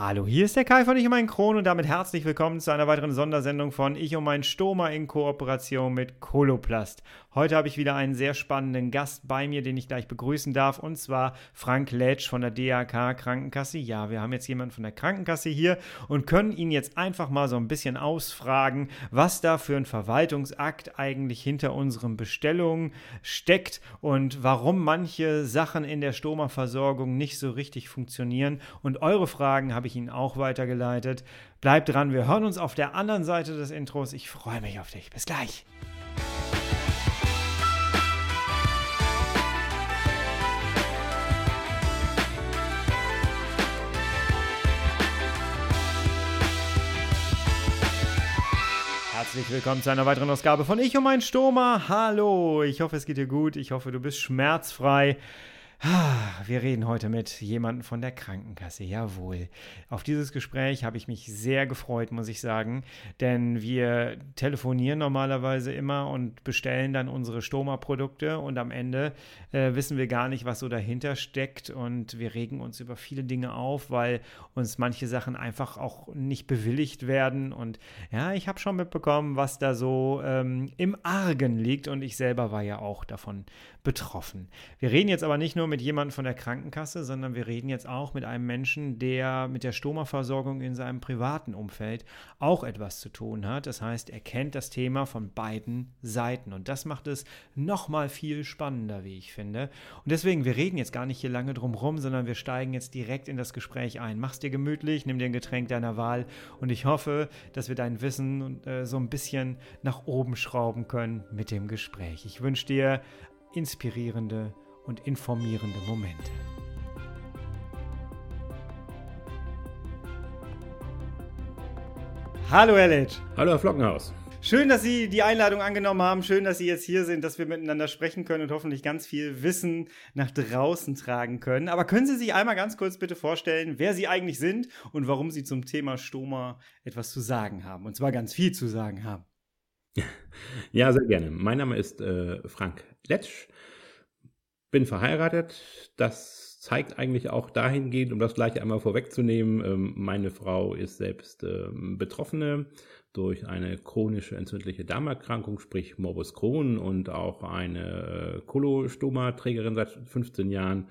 Hallo, hier ist der Kai von Ich und mein Kron und damit herzlich willkommen zu einer weiteren Sondersendung von Ich und mein Stoma in Kooperation mit Coloplast. Heute habe ich wieder einen sehr spannenden Gast bei mir, den ich gleich begrüßen darf, und zwar Frank Letsch von der DAK Krankenkasse. Ja, wir haben jetzt jemanden von der Krankenkasse hier und können ihn jetzt einfach mal so ein bisschen ausfragen, was da für ein Verwaltungsakt eigentlich hinter unseren Bestellungen steckt und warum manche Sachen in der Stoma-Versorgung nicht so richtig funktionieren. Und eure Fragen habe ich Ihnen auch weitergeleitet. Bleibt dran, wir hören uns auf der anderen Seite des Intros. Ich freue mich auf dich. Bis gleich. Herzlich willkommen zu einer weiteren Ausgabe von Ich und mein Stoma. Hallo, ich hoffe, es geht dir gut. Ich hoffe, du bist schmerzfrei. Ah, wir reden heute mit jemandem von der Krankenkasse. Jawohl. Auf dieses Gespräch habe ich mich sehr gefreut, muss ich sagen. Denn wir telefonieren normalerweise immer und bestellen dann unsere Stoma-Produkte und am Ende äh, wissen wir gar nicht, was so dahinter steckt. Und wir regen uns über viele Dinge auf, weil uns manche Sachen einfach auch nicht bewilligt werden. Und ja, ich habe schon mitbekommen, was da so ähm, im Argen liegt. Und ich selber war ja auch davon betroffen. Wir reden jetzt aber nicht nur mit jemandem von der Krankenkasse, sondern wir reden jetzt auch mit einem Menschen, der mit der Stoma-Versorgung in seinem privaten Umfeld auch etwas zu tun hat. Das heißt, er kennt das Thema von beiden Seiten und das macht es nochmal viel spannender, wie ich finde. Und deswegen, wir reden jetzt gar nicht hier lange drum rum, sondern wir steigen jetzt direkt in das Gespräch ein. Mach's dir gemütlich, nimm dir ein Getränk deiner Wahl und ich hoffe, dass wir dein Wissen äh, so ein bisschen nach oben schrauben können mit dem Gespräch. Ich wünsche dir inspirierende und informierende Momente. Hallo Herr Letsch. Hallo Herr Flockenhaus. Schön, dass Sie die Einladung angenommen haben. Schön, dass Sie jetzt hier sind, dass wir miteinander sprechen können und hoffentlich ganz viel Wissen nach draußen tragen können. Aber können Sie sich einmal ganz kurz bitte vorstellen, wer Sie eigentlich sind und warum Sie zum Thema Stoma etwas zu sagen haben? Und zwar ganz viel zu sagen haben. Ja, sehr gerne. Mein Name ist äh, Frank Letsch, bin verheiratet. Das zeigt eigentlich auch dahingehend, um das gleich einmal vorwegzunehmen, ähm, meine Frau ist selbst ähm, Betroffene durch eine chronische entzündliche Darmerkrankung, sprich Morbus Crohn und auch eine äh, Kolostoma-Trägerin seit 15 Jahren.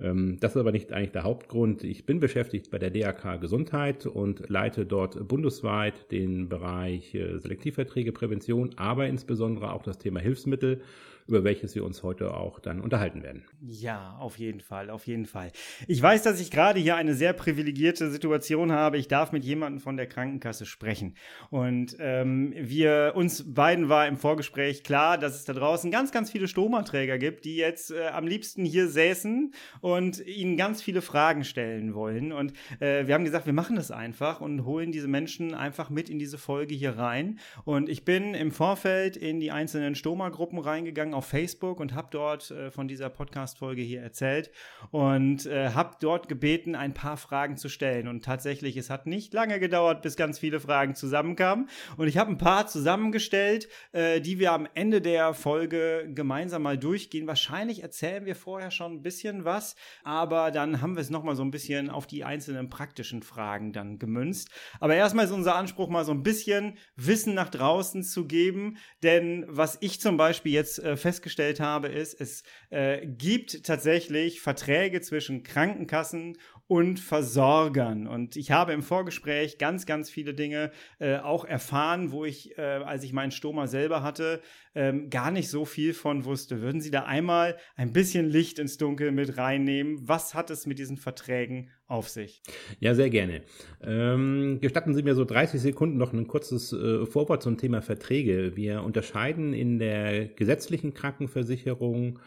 Ähm, das ist aber nicht eigentlich der Hauptgrund. Ich bin beschäftigt bei der DRK Gesundheit und leite dort bundesweit den Bereich äh, Selektivverträgeprävention, aber insbesondere auch das Thema Hilfsmittel über welches wir uns heute auch dann unterhalten werden. Ja, auf jeden Fall, auf jeden Fall. Ich weiß, dass ich gerade hier eine sehr privilegierte Situation habe. Ich darf mit jemandem von der Krankenkasse sprechen. Und ähm, wir uns beiden war im Vorgespräch klar, dass es da draußen ganz, ganz viele Stomaträger gibt, die jetzt äh, am liebsten hier säßen und ihnen ganz viele Fragen stellen wollen. Und äh, wir haben gesagt, wir machen das einfach und holen diese Menschen einfach mit in diese Folge hier rein. Und ich bin im Vorfeld in die einzelnen Stoma-Gruppen reingegangen auf Facebook und habe dort äh, von dieser Podcast-Folge hier erzählt und äh, habe dort gebeten, ein paar Fragen zu stellen. Und tatsächlich, es hat nicht lange gedauert, bis ganz viele Fragen zusammenkamen. Und ich habe ein paar zusammengestellt, äh, die wir am Ende der Folge gemeinsam mal durchgehen. Wahrscheinlich erzählen wir vorher schon ein bisschen was, aber dann haben wir es nochmal so ein bisschen auf die einzelnen praktischen Fragen dann gemünzt. Aber erstmal ist unser Anspruch, mal so ein bisschen Wissen nach draußen zu geben. Denn was ich zum Beispiel jetzt äh, festgestellt habe, ist, es äh, gibt tatsächlich Verträge zwischen Krankenkassen und Versorgern. Und ich habe im Vorgespräch ganz, ganz viele Dinge äh, auch erfahren, wo ich, äh, als ich meinen Stoma selber hatte, ähm, gar nicht so viel von wusste. Würden Sie da einmal ein bisschen Licht ins Dunkel mit reinnehmen? Was hat es mit diesen Verträgen auf sich? Ja, sehr gerne. Ähm, gestatten Sie mir so 30 Sekunden noch ein kurzes äh, Vorwort zum Thema Verträge. Wir unterscheiden in der gesetzlichen Krankenversicherung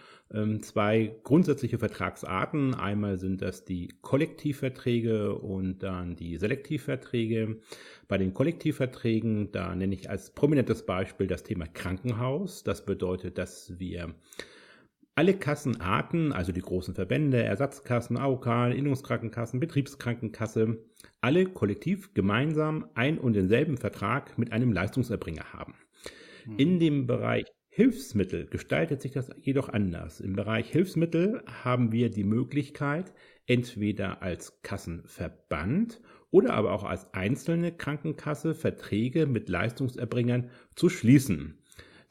zwei grundsätzliche Vertragsarten. Einmal sind das die Kollektivverträge und dann die Selektivverträge. Bei den Kollektivverträgen, da nenne ich als prominentes Beispiel das Thema Krankenhaus. Das bedeutet, dass wir alle Kassenarten, also die großen Verbände, Ersatzkassen, AOK, Innungskrankenkassen, Betriebskrankenkasse, alle kollektiv gemeinsam ein und denselben Vertrag mit einem Leistungserbringer haben. Hm. In dem Bereich Hilfsmittel gestaltet sich das jedoch anders. Im Bereich Hilfsmittel haben wir die Möglichkeit, entweder als Kassenverband oder aber auch als einzelne Krankenkasse Verträge mit Leistungserbringern zu schließen.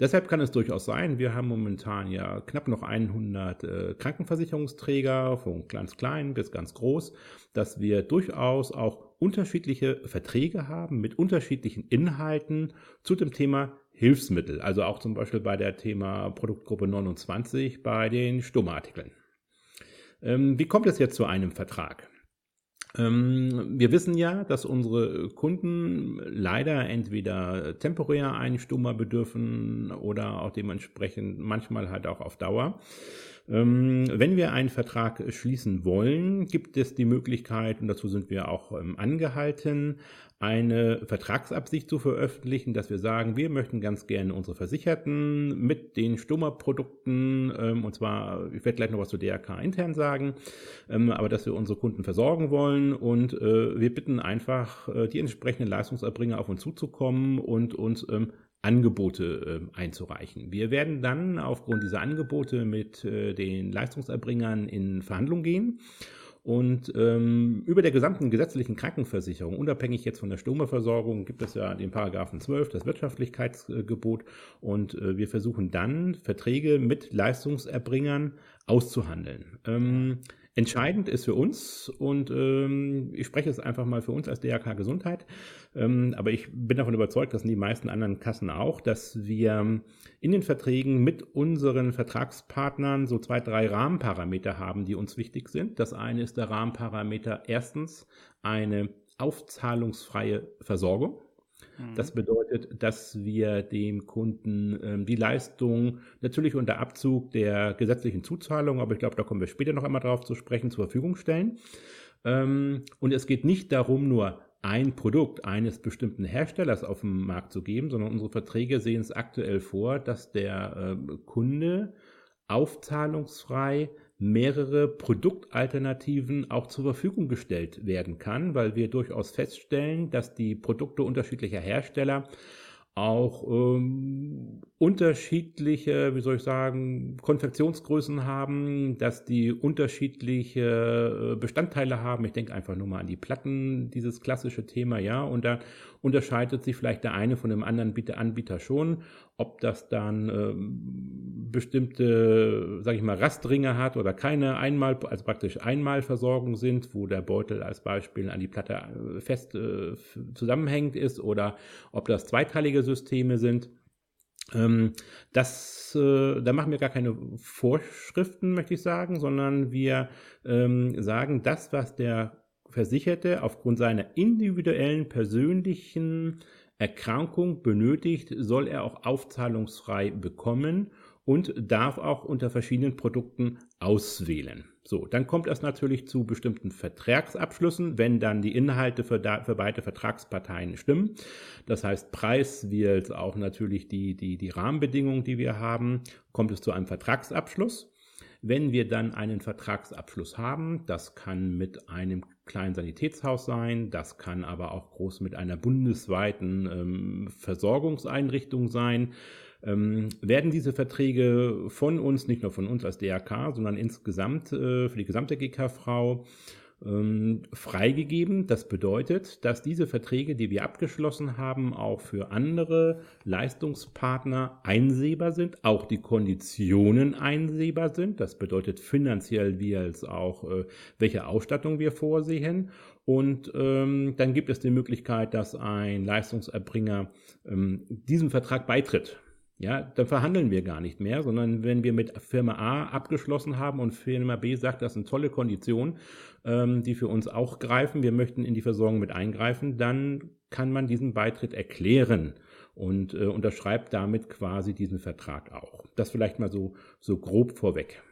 Deshalb kann es durchaus sein, wir haben momentan ja knapp noch 100 äh, Krankenversicherungsträger, von ganz klein bis ganz groß, dass wir durchaus auch unterschiedliche Verträge haben mit unterschiedlichen Inhalten zu dem Thema Hilfsmittel. Also auch zum Beispiel bei der Thema Produktgruppe 29 bei den Stummartikeln. Ähm, wie kommt es jetzt zu einem Vertrag? Ähm, wir wissen ja, dass unsere Kunden leider entweder temporär einen Stummer bedürfen oder auch dementsprechend manchmal halt auch auf Dauer. Ähm, wenn wir einen Vertrag schließen wollen, gibt es die Möglichkeit, und dazu sind wir auch ähm, angehalten, eine Vertragsabsicht zu veröffentlichen, dass wir sagen, wir möchten ganz gerne unsere Versicherten mit den Stummerprodukten, ähm, und zwar, ich werde gleich noch was zu DRK intern sagen, ähm, aber dass wir unsere Kunden versorgen wollen und äh, wir bitten einfach äh, die entsprechenden Leistungserbringer auf uns zuzukommen und uns ähm, Angebote äh, einzureichen. Wir werden dann aufgrund dieser Angebote mit äh, den Leistungserbringern in Verhandlungen gehen und ähm, über der gesamten gesetzlichen Krankenversicherung, unabhängig jetzt von der Stromerversorgung, gibt es ja den Paragraphen 12, das Wirtschaftlichkeitsgebot. Und äh, wir versuchen dann, Verträge mit Leistungserbringern auszuhandeln. Ähm, Entscheidend ist für uns, und ähm, ich spreche es einfach mal für uns als DRK Gesundheit, aber ich bin davon überzeugt, dass die meisten anderen Kassen auch, dass wir in den Verträgen mit unseren Vertragspartnern so zwei, drei Rahmenparameter haben, die uns wichtig sind. Das eine ist der Rahmenparameter erstens eine aufzahlungsfreie Versorgung. Das mhm. bedeutet, dass wir dem Kunden ähm, die Leistung natürlich unter Abzug der gesetzlichen Zuzahlung, aber ich glaube, da kommen wir später noch einmal drauf zu sprechen, zur Verfügung stellen. Ähm, und es geht nicht darum, nur ein Produkt eines bestimmten Herstellers auf dem Markt zu geben, sondern unsere Verträge sehen es aktuell vor, dass der äh, Kunde aufzahlungsfrei mehrere Produktalternativen auch zur Verfügung gestellt werden kann, weil wir durchaus feststellen, dass die Produkte unterschiedlicher Hersteller auch ähm, unterschiedliche, wie soll ich sagen, Konfektionsgrößen haben, dass die unterschiedliche äh, Bestandteile haben. Ich denke einfach nur mal an die Platten, dieses klassische Thema, ja, und da unterscheidet sich vielleicht der eine von dem anderen Anbieter schon. Ob das dann ähm, bestimmte, sage ich mal, Rastringe hat oder keine einmal, also praktisch Einmalversorgung sind, wo der Beutel als Beispiel an die Platte äh, fest äh, zusammenhängt ist oder ob das zweiteilige Systeme sind. Ähm, das, äh, da machen wir gar keine Vorschriften, möchte ich sagen, sondern wir ähm, sagen, das, was der Versicherte aufgrund seiner individuellen persönlichen Erkrankung benötigt, soll er auch aufzahlungsfrei bekommen und darf auch unter verschiedenen Produkten auswählen. So, dann kommt es natürlich zu bestimmten Vertragsabschlüssen, wenn dann die Inhalte für, da, für beide Vertragsparteien stimmen. Das heißt, Preis wie jetzt auch natürlich die, die, die Rahmenbedingungen, die wir haben, kommt es zu einem Vertragsabschluss. Wenn wir dann einen Vertragsabschluss haben, das kann mit einem kleinen Sanitätshaus sein, das kann aber auch groß mit einer bundesweiten ähm, Versorgungseinrichtung sein, ähm, werden diese Verträge von uns, nicht nur von uns als DRK, sondern insgesamt äh, für die gesamte GKV ähm, freigegeben. Das bedeutet, dass diese Verträge, die wir abgeschlossen haben, auch für andere Leistungspartner einsehbar sind, auch die Konditionen einsehbar sind. Das bedeutet finanziell wie als auch, äh, welche Ausstattung wir vorsehen. Und ähm, dann gibt es die Möglichkeit, dass ein Leistungserbringer ähm, diesem Vertrag beitritt. Ja, dann verhandeln wir gar nicht mehr, sondern wenn wir mit Firma A abgeschlossen haben und Firma B sagt, das sind tolle Konditionen, ähm, die für uns auch greifen, wir möchten in die Versorgung mit eingreifen, dann kann man diesen Beitritt erklären und äh, unterschreibt damit quasi diesen Vertrag auch. Das vielleicht mal so, so grob vorweg.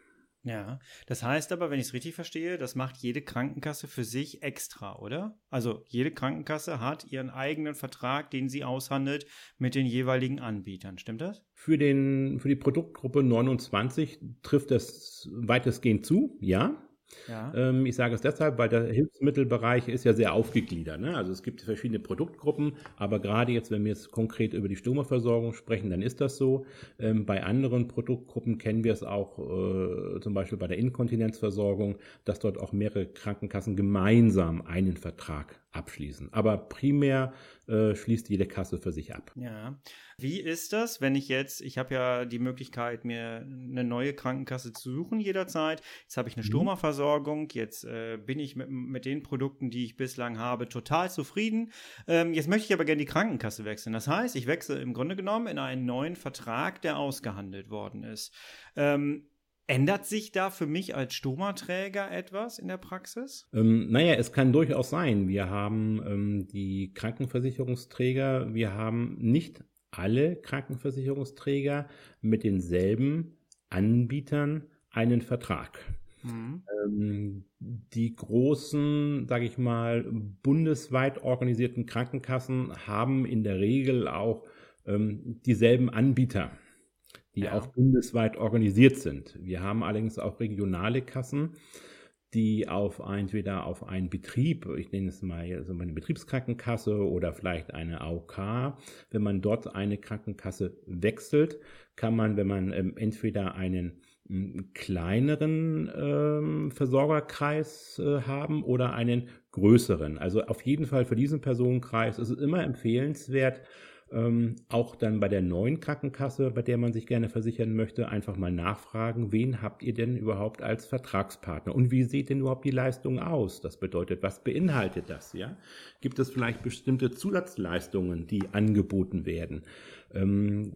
Ja, das heißt aber, wenn ich es richtig verstehe, das macht jede Krankenkasse für sich extra, oder? Also jede Krankenkasse hat ihren eigenen Vertrag, den sie aushandelt mit den jeweiligen Anbietern, stimmt das? Für, den, für die Produktgruppe 29 trifft das weitestgehend zu, ja. Ja. Ähm, ich sage es deshalb, weil der Hilfsmittelbereich ist ja sehr aufgegliedert. Ne? Also es gibt verschiedene Produktgruppen, aber gerade jetzt, wenn wir jetzt konkret über die Stomaversorgung sprechen, dann ist das so. Ähm, bei anderen Produktgruppen kennen wir es auch, äh, zum Beispiel bei der Inkontinenzversorgung, dass dort auch mehrere Krankenkassen gemeinsam einen Vertrag abschließen. Aber primär äh, schließt jede Kasse für sich ab. Ja. Wie ist das, wenn ich jetzt, ich habe ja die Möglichkeit, mir eine neue Krankenkasse zu suchen jederzeit. Jetzt habe ich eine mhm. Stoma-Versorgung, jetzt äh, bin ich mit, mit den Produkten, die ich bislang habe, total zufrieden. Ähm, jetzt möchte ich aber gerne die Krankenkasse wechseln. Das heißt, ich wechsle im Grunde genommen in einen neuen Vertrag, der ausgehandelt worden ist. Ähm, Ändert sich da für mich als Stomaträger etwas in der Praxis? Ähm, naja, es kann durchaus sein. Wir haben ähm, die Krankenversicherungsträger, wir haben nicht alle Krankenversicherungsträger mit denselben Anbietern einen Vertrag. Mhm. Ähm, die großen, sage ich mal, bundesweit organisierten Krankenkassen haben in der Regel auch ähm, dieselben Anbieter die ja. auch bundesweit organisiert sind. Wir haben allerdings auch regionale Kassen, die auf entweder auf einen Betrieb, ich nenne es mal also eine Betriebskrankenkasse oder vielleicht eine AOK, wenn man dort eine Krankenkasse wechselt, kann man, wenn man ähm, entweder einen ähm, kleineren ähm, Versorgerkreis äh, haben oder einen größeren. Also auf jeden Fall für diesen Personenkreis ist es immer empfehlenswert, ähm, auch dann bei der neuen Krankenkasse, bei der man sich gerne versichern möchte, einfach mal nachfragen, wen habt ihr denn überhaupt als Vertragspartner und wie sieht denn überhaupt die Leistung aus? Das bedeutet, was beinhaltet das? Ja? Gibt es vielleicht bestimmte Zusatzleistungen, die angeboten werden? Ähm,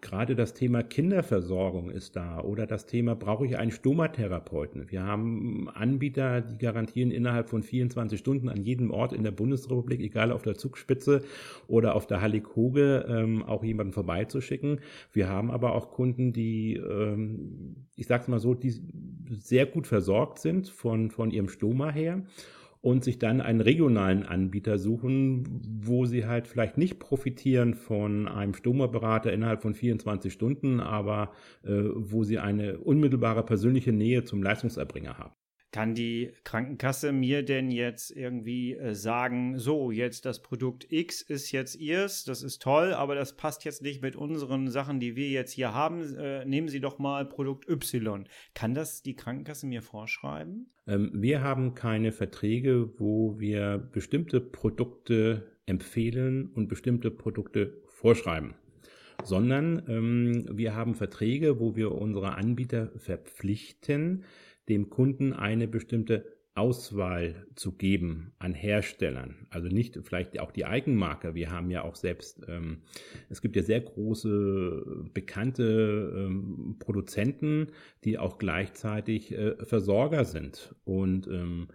gerade das Thema Kinderversorgung ist da oder das Thema, brauche ich einen Stomatherapeuten? Wir haben Anbieter, die garantieren innerhalb von 24 Stunden an jedem Ort in der Bundesrepublik, egal auf der Zugspitze oder auf der Hallig-Hoge, ähm, auch jemanden vorbeizuschicken. Wir haben aber auch Kunden, die, ähm, ich sag's mal so, die sehr gut versorgt sind von, von ihrem Stoma her und sich dann einen regionalen Anbieter suchen, wo sie halt vielleicht nicht profitieren von einem Stoma-Berater innerhalb von 24 Stunden, aber äh, wo sie eine unmittelbare persönliche Nähe zum Leistungserbringer haben. Kann die Krankenkasse mir denn jetzt irgendwie äh, sagen, so, jetzt das Produkt X ist jetzt ihrs, das ist toll, aber das passt jetzt nicht mit unseren Sachen, die wir jetzt hier haben. Äh, nehmen Sie doch mal Produkt Y. Kann das die Krankenkasse mir vorschreiben? Ähm, wir haben keine Verträge, wo wir bestimmte Produkte empfehlen und bestimmte Produkte vorschreiben sondern ähm, wir haben Verträge, wo wir unsere Anbieter verpflichten, dem Kunden eine bestimmte Auswahl zu geben an Herstellern. Also nicht vielleicht auch die Eigenmarke. Wir haben ja auch selbst, ähm, es gibt ja sehr große bekannte ähm, Produzenten, die auch gleichzeitig äh, Versorger sind. Und ähm,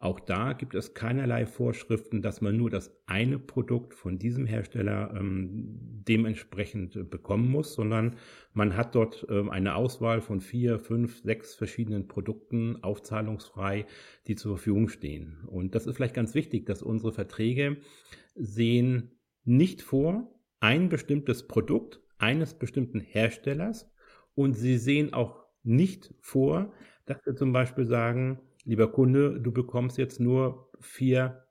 auch da gibt es keinerlei Vorschriften, dass man nur das eine Produkt von diesem Hersteller ähm, dementsprechend äh, bekommen muss, sondern man hat dort ähm, eine Auswahl von vier, fünf, sechs verschiedenen Produkten aufzahlungsfrei, die zur Verfügung stehen. Und das ist vielleicht ganz wichtig, dass unsere Verträge sehen nicht vor ein bestimmtes Produkt eines bestimmten Herstellers und sie sehen auch nicht vor, dass wir zum Beispiel sagen, lieber Kunde, du bekommst jetzt nur vier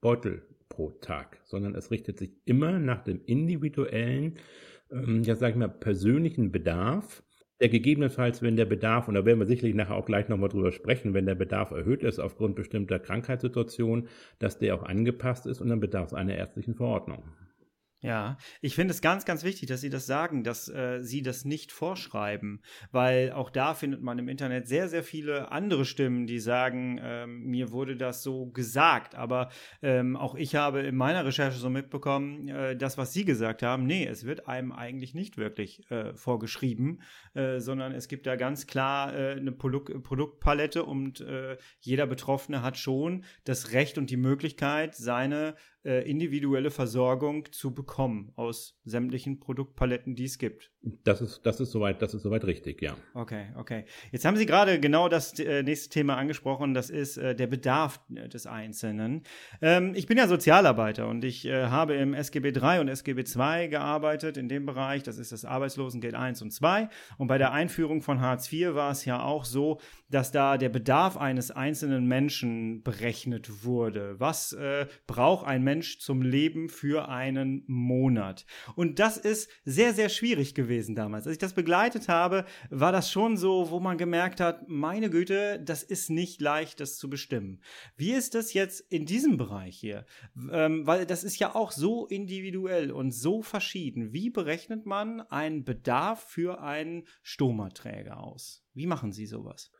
Beutel pro Tag, sondern es richtet sich immer nach dem individuellen, ähm, ja sag ich mal, persönlichen Bedarf, der gegebenenfalls, wenn der Bedarf, und da werden wir sicherlich nachher auch gleich nochmal drüber sprechen, wenn der Bedarf erhöht ist aufgrund bestimmter Krankheitssituationen, dass der auch angepasst ist und dann bedarf es einer ärztlichen Verordnung. Ja, ich finde es ganz, ganz wichtig, dass Sie das sagen, dass äh, Sie das nicht vorschreiben, weil auch da findet man im Internet sehr, sehr viele andere Stimmen, die sagen, ähm, mir wurde das so gesagt, aber ähm, auch ich habe in meiner Recherche so mitbekommen, äh, das, was Sie gesagt haben, nee, es wird einem eigentlich nicht wirklich äh, vorgeschrieben, äh, sondern es gibt da ganz klar äh, eine Produk Produktpalette und äh, jeder Betroffene hat schon das Recht und die Möglichkeit, seine individuelle Versorgung zu bekommen aus sämtlichen Produktpaletten, die es gibt. Das ist, das ist soweit, das ist soweit richtig, ja. Okay, okay. Jetzt haben Sie gerade genau das äh, nächste Thema angesprochen, das ist äh, der Bedarf äh, des Einzelnen. Ähm, ich bin ja Sozialarbeiter und ich äh, habe im SGB III und SGB II gearbeitet in dem Bereich, das ist das Arbeitslosengeld 1 und 2. Und bei der Einführung von Hartz IV war es ja auch so, dass da der Bedarf eines einzelnen Menschen berechnet wurde. Was äh, braucht ein Mensch zum Leben für einen Monat? Und das ist sehr, sehr schwierig gewesen gewesen damals. Als ich das begleitet habe, war das schon so, wo man gemerkt hat, meine Güte, das ist nicht leicht, das zu bestimmen. Wie ist das jetzt in diesem Bereich hier? Ähm, weil das ist ja auch so individuell und so verschieden. Wie berechnet man einen Bedarf für einen Stomaträger aus? Wie machen Sie sowas?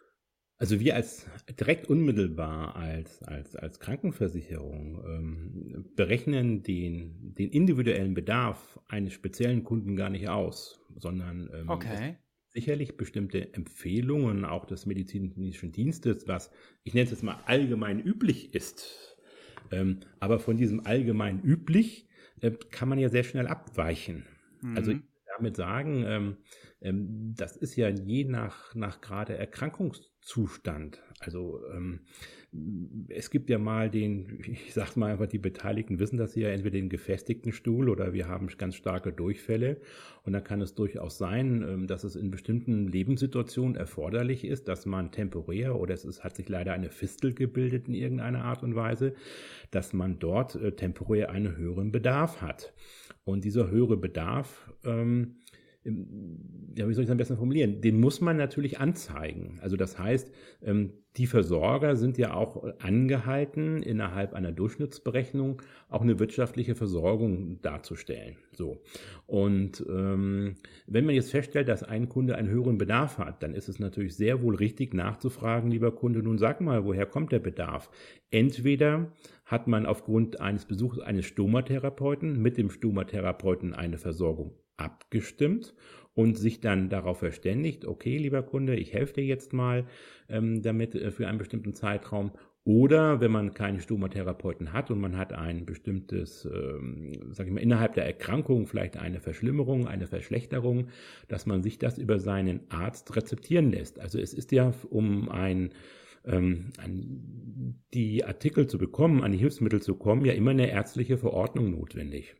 Also wir als direkt unmittelbar als, als, als Krankenversicherung ähm, berechnen den, den individuellen Bedarf eines speziellen Kunden gar nicht aus, sondern ähm, okay. sicherlich bestimmte Empfehlungen auch des medizinischen Dienstes, was ich nenne es jetzt mal allgemein üblich ist. Ähm, aber von diesem allgemein üblich äh, kann man ja sehr schnell abweichen. Also mhm. Also damit sagen, ähm, ähm, das ist ja je nach, nach gerade Erkrankungszustand. Also ähm, es gibt ja mal den, ich sag mal einfach, die Beteiligten wissen das ja, entweder den gefestigten Stuhl oder wir haben ganz starke Durchfälle. Und da kann es durchaus sein, ähm, dass es in bestimmten Lebenssituationen erforderlich ist, dass man temporär oder es ist, hat sich leider eine Fistel gebildet in irgendeiner Art und Weise, dass man dort äh, temporär einen höheren Bedarf hat. Und dieser höhere Bedarf, ähm, ja, wie soll ich es am besten formulieren? Den muss man natürlich anzeigen. Also das heißt, ähm, die Versorger sind ja auch angehalten, innerhalb einer Durchschnittsberechnung auch eine wirtschaftliche Versorgung darzustellen. So. Und ähm, wenn man jetzt feststellt, dass ein Kunde einen höheren Bedarf hat, dann ist es natürlich sehr wohl richtig nachzufragen, lieber Kunde, nun sag mal, woher kommt der Bedarf? Entweder hat man aufgrund eines Besuchs eines Stomatherapeuten mit dem Stomatherapeuten eine Versorgung abgestimmt und sich dann darauf verständigt, okay, lieber Kunde, ich helfe dir jetzt mal ähm, damit äh, für einen bestimmten Zeitraum. Oder wenn man keinen Stomatherapeuten hat und man hat ein bestimmtes, ähm, sag ich mal, innerhalb der Erkrankung vielleicht eine Verschlimmerung, eine Verschlechterung, dass man sich das über seinen Arzt rezeptieren lässt. Also es ist ja um ein ähm, an die Artikel zu bekommen, an die Hilfsmittel zu kommen, ja immer eine ärztliche Verordnung notwendig.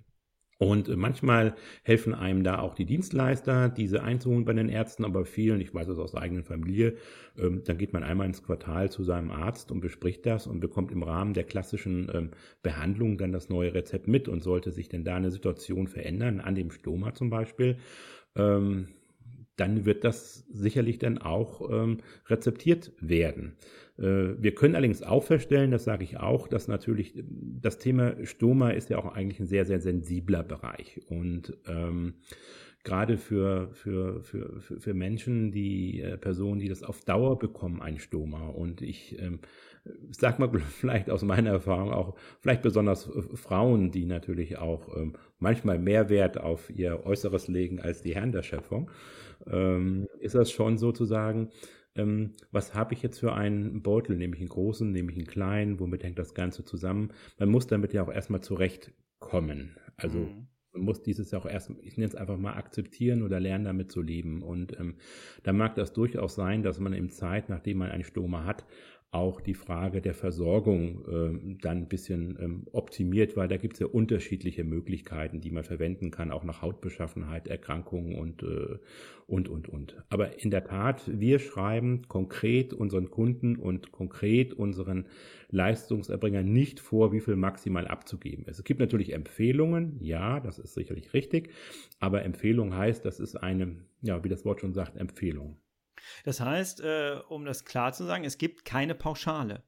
Und äh, manchmal helfen einem da auch die Dienstleister, diese einzuholen bei den Ärzten, aber vielen, ich weiß es aus der eigenen Familie, ähm, dann geht man einmal ins Quartal zu seinem Arzt und bespricht das und bekommt im Rahmen der klassischen ähm, Behandlung dann das neue Rezept mit und sollte sich denn da eine Situation verändern, an dem Stoma zum Beispiel, ähm, dann wird das sicherlich dann auch rezeptiert werden. Äh, wir können allerdings auch feststellen, das sage ich auch, dass natürlich das Thema Stoma ist ja auch eigentlich ein sehr, sehr sensibler Bereich. Und ähm, gerade für, für, für, für Menschen, die äh, Personen, die das auf Dauer bekommen, ein Stoma. Und ich ähm, sag mal vielleicht aus meiner Erfahrung auch, vielleicht besonders Frauen, die natürlich auch ähm, manchmal mehr Wert auf ihr Äußeres legen als die Herren der Schöpfung, ähm, ist das schon sozusagen, ähm, was habe ich jetzt für einen Beutel? Nehme ich einen großen, nehme ich einen kleinen, womit hängt das Ganze zusammen? Man muss damit ja auch erstmal zurechtkommen. Also mhm. man muss dieses ja auch erst, ich nenne es einfach mal akzeptieren oder lernen, damit zu leben. Und ähm, da mag das durchaus sein, dass man im Zeit, nachdem man einen Stoma hat, auch die Frage der Versorgung äh, dann ein bisschen ähm, optimiert, weil da gibt es ja unterschiedliche Möglichkeiten, die man verwenden kann, auch nach Hautbeschaffenheit, Erkrankungen und, äh, und, und, und. Aber in der Tat, wir schreiben konkret unseren Kunden und konkret unseren Leistungserbringern nicht vor, wie viel maximal abzugeben ist. Es gibt natürlich Empfehlungen, ja, das ist sicherlich richtig, aber Empfehlung heißt, das ist eine, ja, wie das Wort schon sagt, Empfehlung. Das heißt, äh, um das klar zu sagen, es gibt keine Pauschale.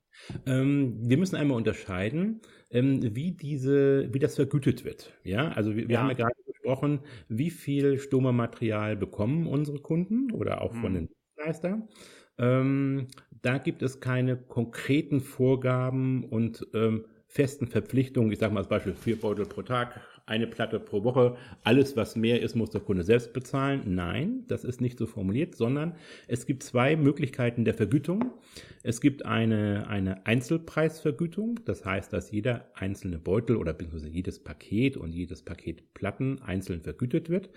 Ähm, wir müssen einmal unterscheiden, ähm, wie diese, wie das vergütet wird. Ja, also wir, wir ja. haben ja gerade gesprochen, wie viel Stoma-Material bekommen unsere Kunden oder auch von hm. den Dienstleistern. Ähm, da gibt es keine konkreten Vorgaben und ähm, festen Verpflichtungen. Ich sage mal als Beispiel vier Beutel pro Tag, eine Platte pro Woche, alles was mehr ist, muss der Kunde selbst bezahlen. Nein, das ist nicht so formuliert, sondern es gibt zwei Möglichkeiten der Vergütung. Es gibt eine, eine Einzelpreisvergütung, das heißt, dass jeder einzelne Beutel oder beziehungsweise jedes Paket und jedes Paket Platten einzeln vergütet wird.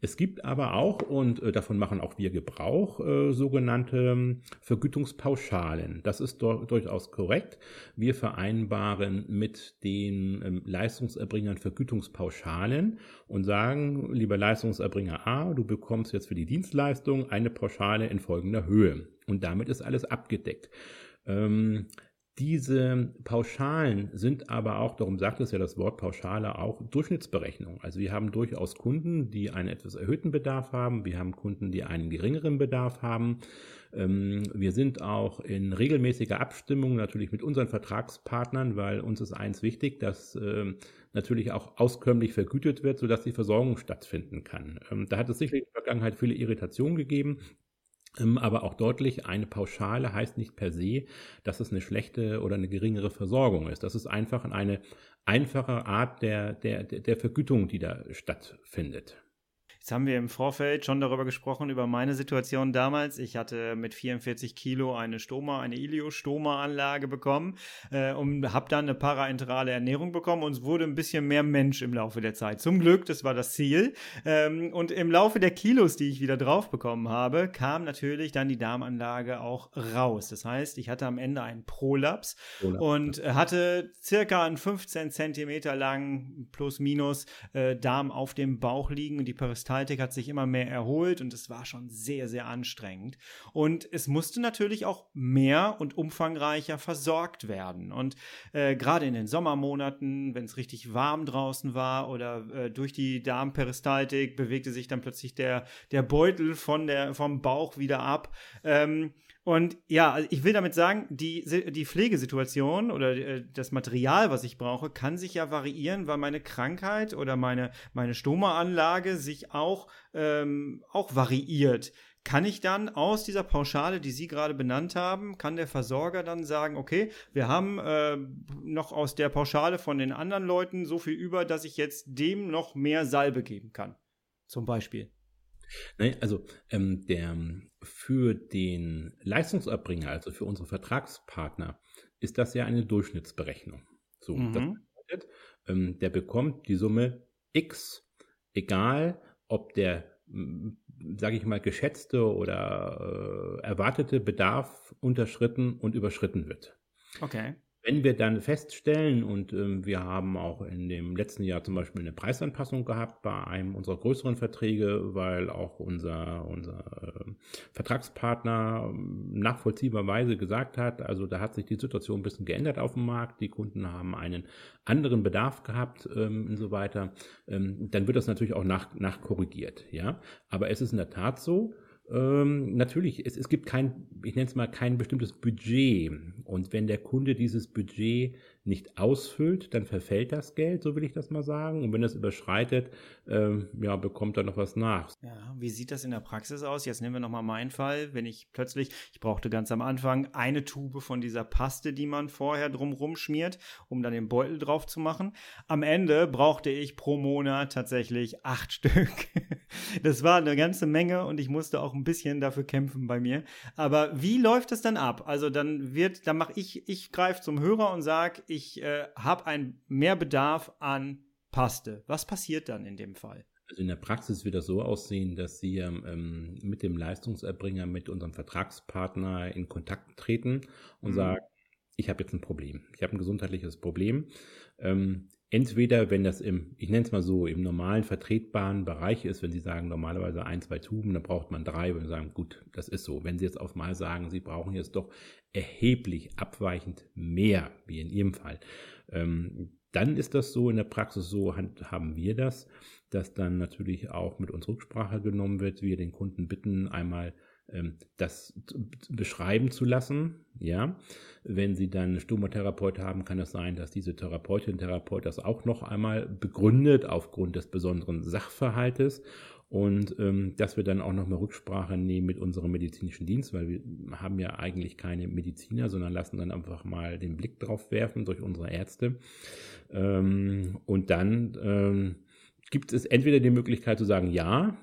Es gibt aber auch, und äh, davon machen auch wir Gebrauch, äh, sogenannte ähm, Vergütungspauschalen. Das ist durchaus korrekt. Wir vereinbaren mit den ähm, Leistungserbringern Vergütungspauschalen und sagen, lieber Leistungserbringer A, du bekommst jetzt für die Dienstleistung eine Pauschale in folgender Höhe. Und damit ist alles abgedeckt. Ähm, diese Pauschalen sind aber auch, darum sagt es ja das Wort Pauschale, auch Durchschnittsberechnung. Also wir haben durchaus Kunden, die einen etwas erhöhten Bedarf haben. Wir haben Kunden, die einen geringeren Bedarf haben. Ähm, wir sind auch in regelmäßiger Abstimmung natürlich mit unseren Vertragspartnern, weil uns ist eins wichtig, dass ähm, natürlich auch auskömmlich vergütet wird, sodass die Versorgung stattfinden kann. Ähm, da hat es sicherlich in der Vergangenheit viele Irritationen gegeben. Aber auch deutlich, eine Pauschale heißt nicht per se, dass es eine schlechte oder eine geringere Versorgung ist. Das ist einfach eine einfache Art der, der, der Vergütung, die da stattfindet. Jetzt haben wir im Vorfeld schon darüber gesprochen, über meine Situation damals. Ich hatte mit 44 Kilo eine Stoma, eine Ilio-Stoma-Anlage bekommen äh, und habe dann eine paraenterale Ernährung bekommen und es wurde ein bisschen mehr Mensch im Laufe der Zeit. Zum Glück, das war das Ziel. Ähm, und im Laufe der Kilos, die ich wieder drauf bekommen habe, kam natürlich dann die Darmanlage auch raus. Das heißt, ich hatte am Ende einen Prolaps Prolaps und ja. hatte circa einen 15 Zentimeter langen plus minus äh, Darm auf dem Bauch liegen und die Peristaltik Peristaltik hat sich immer mehr erholt und es war schon sehr, sehr anstrengend. Und es musste natürlich auch mehr und umfangreicher versorgt werden. Und äh, gerade in den Sommermonaten, wenn es richtig warm draußen war oder äh, durch die Darmperistaltik bewegte sich dann plötzlich der, der Beutel von der, vom Bauch wieder ab. Ähm, und ja, also ich will damit sagen, die, die Pflegesituation oder äh, das Material, was ich brauche, kann sich ja variieren, weil meine Krankheit oder meine, meine Stoma-Anlage sich auch, ähm, auch variiert. Kann ich dann aus dieser Pauschale, die Sie gerade benannt haben, kann der Versorger dann sagen, okay, wir haben äh, noch aus der Pauschale von den anderen Leuten so viel über, dass ich jetzt dem noch mehr Salbe geben kann? Zum Beispiel. Nein, also ähm, der, für den Leistungserbringer, also für unsere Vertragspartner, ist das ja eine Durchschnittsberechnung. So, mhm. das bedeutet, ähm, der bekommt die Summe X, egal ob der, sage ich mal, geschätzte oder äh, erwartete Bedarf unterschritten und überschritten wird. Okay. Wenn wir dann feststellen, und ähm, wir haben auch in dem letzten Jahr zum Beispiel eine Preisanpassung gehabt bei einem unserer größeren Verträge, weil auch unser, unser äh, Vertragspartner ähm, nachvollziehbarweise gesagt hat, also da hat sich die Situation ein bisschen geändert auf dem Markt, die Kunden haben einen anderen Bedarf gehabt ähm, und so weiter, ähm, dann wird das natürlich auch nach, nachkorrigiert. Ja? Aber es ist in der Tat so, ähm, natürlich, es, es gibt kein, ich nenne es mal kein bestimmtes Budget. Und wenn der Kunde dieses Budget nicht ausfüllt, dann verfällt das Geld, so will ich das mal sagen. Und wenn es überschreitet, ähm, ja, bekommt er noch was nach. Ja, wie sieht das in der Praxis aus? Jetzt nehmen wir nochmal meinen Fall. Wenn ich plötzlich, ich brauchte ganz am Anfang eine Tube von dieser Paste, die man vorher drumrum schmiert, um dann den Beutel drauf zu machen. Am Ende brauchte ich pro Monat tatsächlich acht Stück. Das war eine ganze Menge und ich musste auch ein bisschen dafür kämpfen bei mir. Aber wie läuft das dann ab? Also dann wird, dann mache ich, ich greife zum Hörer und sage, ich äh, habe einen Mehrbedarf an Paste. Was passiert dann in dem Fall? Also in der Praxis wird das so aussehen, dass Sie ähm, mit dem Leistungserbringer, mit unserem Vertragspartner in Kontakt treten und mhm. sagen, ich habe jetzt ein Problem. Ich habe ein gesundheitliches Problem. Ähm, entweder, wenn das im, ich nenne es mal so, im normalen vertretbaren Bereich ist, wenn Sie sagen, normalerweise ein, zwei Tuben, dann braucht man drei, wenn Sie sagen, gut, das ist so. Wenn Sie jetzt auf mal sagen, Sie brauchen jetzt doch erheblich abweichend mehr, wie in Ihrem Fall, ähm, dann ist das so in der Praxis so, haben wir das, dass dann natürlich auch mit uns Rücksprache genommen wird, wir den Kunden bitten, einmal das beschreiben zu lassen. Ja, wenn Sie dann Stomotherapeut haben, kann es sein, dass diese Therapeutin, Therapeut das auch noch einmal begründet aufgrund des besonderen Sachverhaltes und ähm, dass wir dann auch nochmal Rücksprache nehmen mit unserem medizinischen Dienst, weil wir haben ja eigentlich keine Mediziner, sondern lassen dann einfach mal den Blick drauf werfen durch unsere Ärzte. Ähm, und dann ähm, gibt es entweder die Möglichkeit zu sagen, ja,